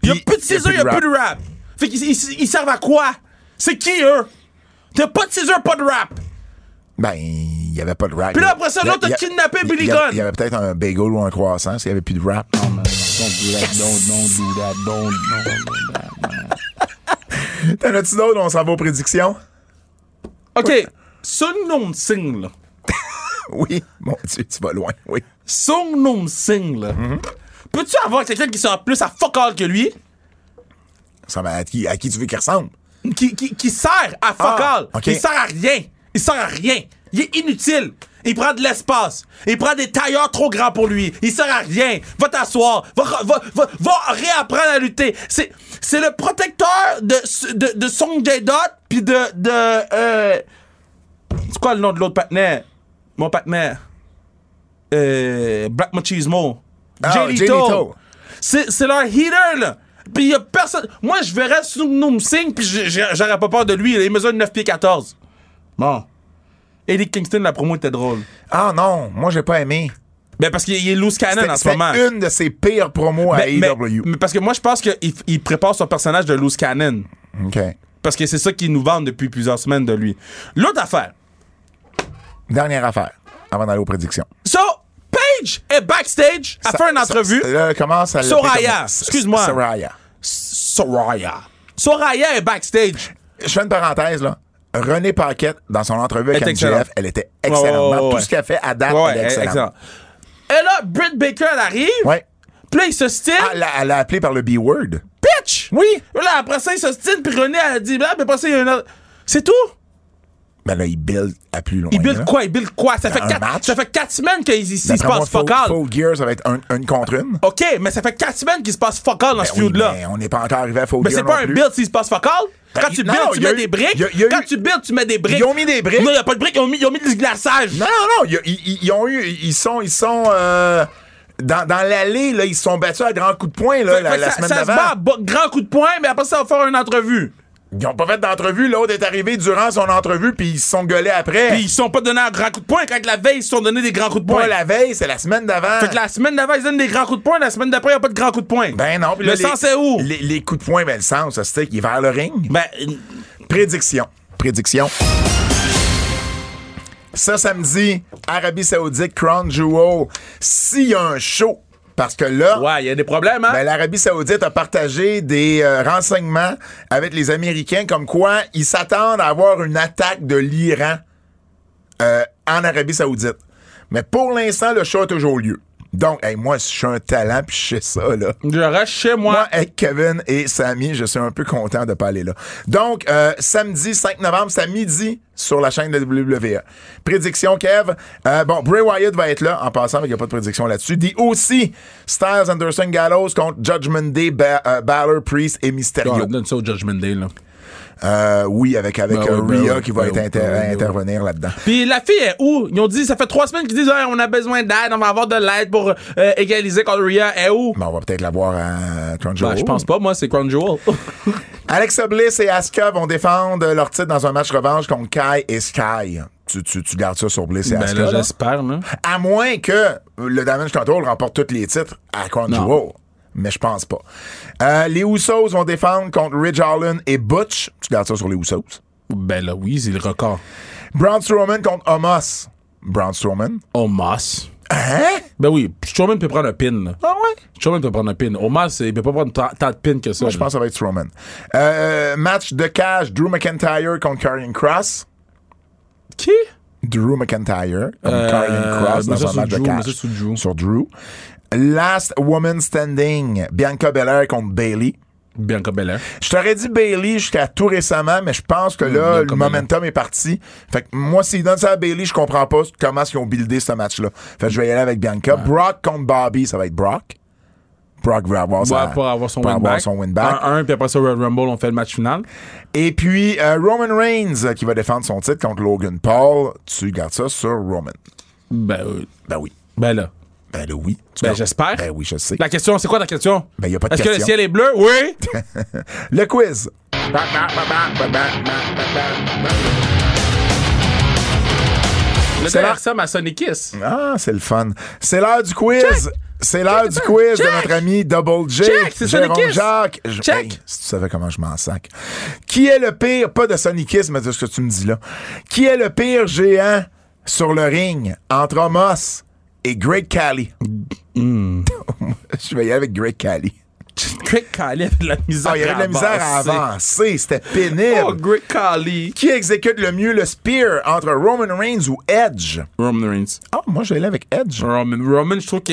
Il n'y a plus de scissor, il n'y a plus de rap. Fait qu'ils ils- ils servent à quoi? C'est qui, eux? T'as pas de scissor, pas de rap. Ben, il y avait pas de rap. Puis là, après ça, l'autre a kidnappé il y Billy avait- Gunn. Il y avait peut-être un bagel ou un croissant s'il y avait plus de rap. Don't do that, don't, don't do that, don't, don't do that. T'en as-tu d'autres? On s'en va aux prédictions? OK. Sun Nung Sing, là. <laughs> Oui. Mon Dieu, tu vas loin. Oui. Sung Nung Sing, là. Mm-hmm. Peux-tu avoir quelqu'un qui sera plus à fuck all que lui? Ça, à, qui, à qui tu veux qu'il ressemble? Qui, qui, qui sert à fuck Ah, all? Il sert à rien. Il sert à rien. Il est inutile. Il prend de l'espace. Il prend des tailleurs trop grands pour lui. Il sert à rien. Va t'asseoir. Va, va, va, va réapprendre à lutter. C'est, c'est le protecteur de, de, de Song Jae-dot puis de, de, euh, c'est quoi le nom de l'autre partenaire? Mon partenaire. Euh, Black Machismo. Ah, Jay Leto. Leto. C'est, c'est leur heater, là. Puis y a personne. Moi, je verrais Sung Noom Singh, puis j'aurais pas peur de lui. Il mesure 9 pieds 14. Bon. Eddie Kingston, la promo était drôle. Ah non, moi, j'ai pas aimé. Ben, parce qu'il il est loose cannon en ce moment. une de ses pires promos à mais, AEW. mais parce que moi, je pense qu'il il prépare son personnage de loose cannon. OK. Parce que c'est ça qu'ils nous vendent depuis plusieurs semaines de lui. L'autre affaire. Dernière affaire, avant d'aller aux prédictions. So, Paige est backstage, a Ça- fait une ça- entrevue. Là, à l'appeler Soraya, excuse-moi. Soraya. Soraya. Soraya est backstage. Je fais une parenthèse, là. René Paquette, dans son entrevue avec Elle MJF, elle était excellente. Tout ce qu'elle fait à date, elle est excellente. excellent. Et là, Britt Baker, elle arrive. Ouais. Puis là, il se style. Ah, elle l'a- elle l'a appelé par le B-word. Bitch! Oui. Là, après ça, il se style, puis René a dit, bah, puis après ça, il y a un autre. C'est tout? Ben là, il build à plus loin. Il build quoi? Il build quoi? Ça fait, quatre, match? ça fait quatre semaines qu'il il se passe fuck Full- all. Full Gear, ça va être un, une contre une. OK, mais ça fait quatre semaines qu'il se passe fuck all dans ce Ben oui, feud-là. mais on n'est pas encore arrivé à Full Mais Gear c'est pas non un plus. build s'il se passe fuck all. Quand Ben, tu non, builds, tu mets des briques. Quand tu builds, tu mets des briques. Ils ont mis des briques? Non, il n'y a pas de briques. Ils ont mis, ils ont mis du glaçage. Non, non, non. Ils, ils- ils ont eu. Ils sont. Ils sont euh, dans dans l'allée, là, ils se sont battus à grands coups de poing là, Fait- la, fait que la ça, semaine ça se d'avant. bat, ba- grand coup de poing, mais après ça, on va faire une entrevue. Ils ont pas fait d'entrevue. L'autre est arrivé durant son entrevue, puis ils se sont gueulés après. Puis ils se sont pas donnés un grand coup de poing. Quand la veille, ils se sont donné des grands coups de poing. Pas la veille, c'est la semaine d'avant. Fait que la semaine d'avant, ils donnent des grands coups de poing. La semaine d'après, il n'y a pas de grands coups de poing. Ben non. Le sens est où? Les, les coups de poing, ben le sens, ça, c'était qu'il est vers le ring. Ben, Prédiction. Prédiction. Ça, samedi, Arabie Saoudite, Crown Jewel. S'il y a un show, parce que là, ouais, il y a des problèmes, hein? ben, l'Arabie Saoudite a partagé des euh, renseignements avec les Américains comme quoi ils s'attendent à avoir une attaque de l'Iran euh, en Arabie Saoudite. Mais pour l'instant, le show a toujours lieu. Donc, hey, moi, je suis un talent, puis je sais ça, là. Je reste chez moi. Moi, avec Kevin et Samy, je suis un peu content de pas aller là. Donc, euh, samedi 5 novembre, c'est à midi sur la chaîne de WWE. Prédiction, Kev. Euh, bon, Bray Wyatt va être là, en passant, il n'y a pas de prédiction là-dessus. Dit aussi Styles, Anderson, Gallows contre Judgment Day, ba euh, Balor, Priest et Mysterio. Donne ça au Judgment Day, là. Euh, oui, avec, avec Ben euh, ben oui, qui va ben être inter- ben ben intervenir là-dedans. Puis la fille est où? Ils ont dit, ça fait trois semaines qu'ils disent, Hey, on a besoin d'aide, on va avoir de l'aide pour euh, égaliser contre. Elle est où? Mais on va peut-être la voir à Crown Jewel. Ben, je pense pas, moi, c'est Crown Jewel. <laughs> Alexa Bliss et Asuka vont défendre leur titre dans un match revanche contre Kai et Sky. Tu, tu, tu gardes ça sur Bliss et ben Asuka. là? j'espère. À moins que le Damage Control remporte tous les titres à Crown. Jewel. Mais je pense pas. Euh, les Usos vont défendre contre Ridge Holland et Butch. Tu gardes ça sur les Usos. Ben là, oui, c'est le record. Braun Strowman contre Omos. Braun Strowman? Omas. Hein? Ben oui, Strowman peut prendre un pin, là. Ah ouais? Strowman peut prendre un pin. Omas, il peut pas prendre tant de pins que ça. Moi, je pense que ça va être Strowman. Euh, match de cash. Drew McIntyre contre Karrion Cross. Qui? Drew McIntyre contre Euh, Karrion Cross dans un match de Drew, ça sur Drew. Sur Drew. Last Woman Standing. Bianca Belair contre Bailey. Bianca Belair. Je t'aurais dit Bailey jusqu'à tout récemment, mais je pense que là, Bianca le Belair. momentum est parti. Fait que moi, s'ils donnent ça à Bailey, je comprends pas comment ils ont buildé ce match-là. Fait que je vais y aller avec Bianca. Brock contre Bobby, ça va être Brock. Brock va avoir, sa- Ouais, pour avoir son pour win avoir back. son win back. 1-1, puis après ça, Royal Rumble, on fait le match final. Et puis, euh, Roman Reigns euh, qui va défendre son titre contre Logan Paul. Tu gardes ça sur Roman. Ben, euh, Ben oui. ben là. Ben là, oui. Ben, j'espère. Ben oui, je sais. La question, c'est quoi ta question? Ben, y a pas de Est-ce que le question. ciel est bleu? Oui! <laughs> Le quiz. Le C'est dernier là. somme à Sonic Kiss. Ah, c'est le fun. C'est l'heure du quiz. C'est l'heure du quiz de Check. notre ami Double J. Check, c'est Jérôme. Jacques. Je- Check. Si tu savais comment je m'en sac. Qui est le pire, pas de Sonic Kiss, mais de ce que tu me dis là. Qui est le pire géant sur le ring? Entre Omos et Greg Cali? Je vais y aller avec Greg Cali. Greg Khali avait de la misère Ah, il y avait de la misère à avancer. C'était pénible. Oh, Greg Khali. Qui exécute le mieux le spear entre Roman Reigns ou Edge? Roman Reigns. Ah, moi, je vais aller avec Edge. Roman, Roman je trouve que.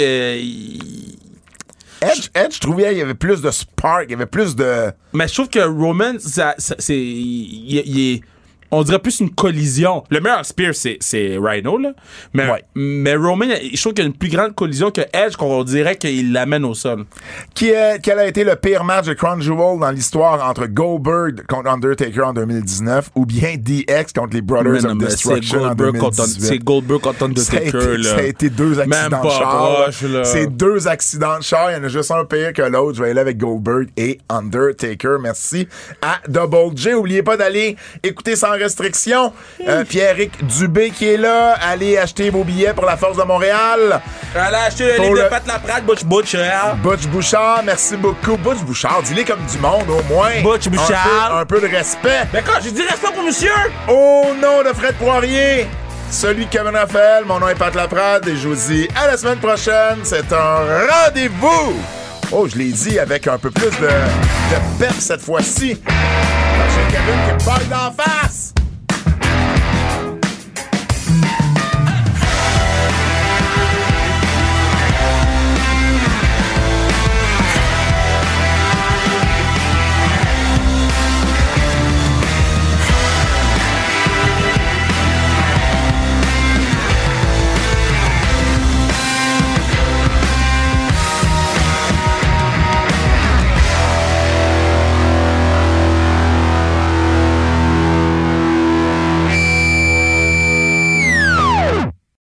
Edge, Edge, je trouvais qu'il y avait plus de spark, il y avait plus de... Mais je trouve que Roman, ça, ça- c'est. il- il est- on dirait plus une collision. Le meilleur Spear, c'est, c'est Rhino, là. Mais, Ouais. mais Roman, je trouve qu'il y a une plus grande collision que Edge, qu'on dirait qu'il l'amène au sol. Qui est, quel a été le pire match de Crown Jewel dans l'histoire entre Goldberg contre Undertaker en 2019 ou bien DX contre les Brothers non, of mais c'est Destruction en Goldberg contre, 2018? c'est Goldberg contre ça a, Undertaker, été, là. ça a été deux accidents de char. C'est deux accidents de char. Il y en a juste un pire que l'autre. Je vais aller avec Goldberg et Undertaker. Merci à Double J. Oubliez pas d'aller écouter sans restriction. Euh, Pierrick Dubé qui est là. Allez acheter vos billets pour la Force de Montréal. Allez acheter le livre le- de Pat Laprade, Butch Butch, hein. Butch Bouchard, merci beaucoup. Butch Bouchard, dis-les comme du monde au moins. Butch Un peu- Bouchard. Un peu, de respect. Mais quand j'ai dit respect pour monsieur! Au nom de Fred Poirier, celui Kevin Raphaël, mon nom est Pat Laprade et je vous dis à la semaine prochaine. C'est un rendez-vous. Oh, je l'ai dit avec un peu plus de, de pep cette fois-ci. que ven que baila fast.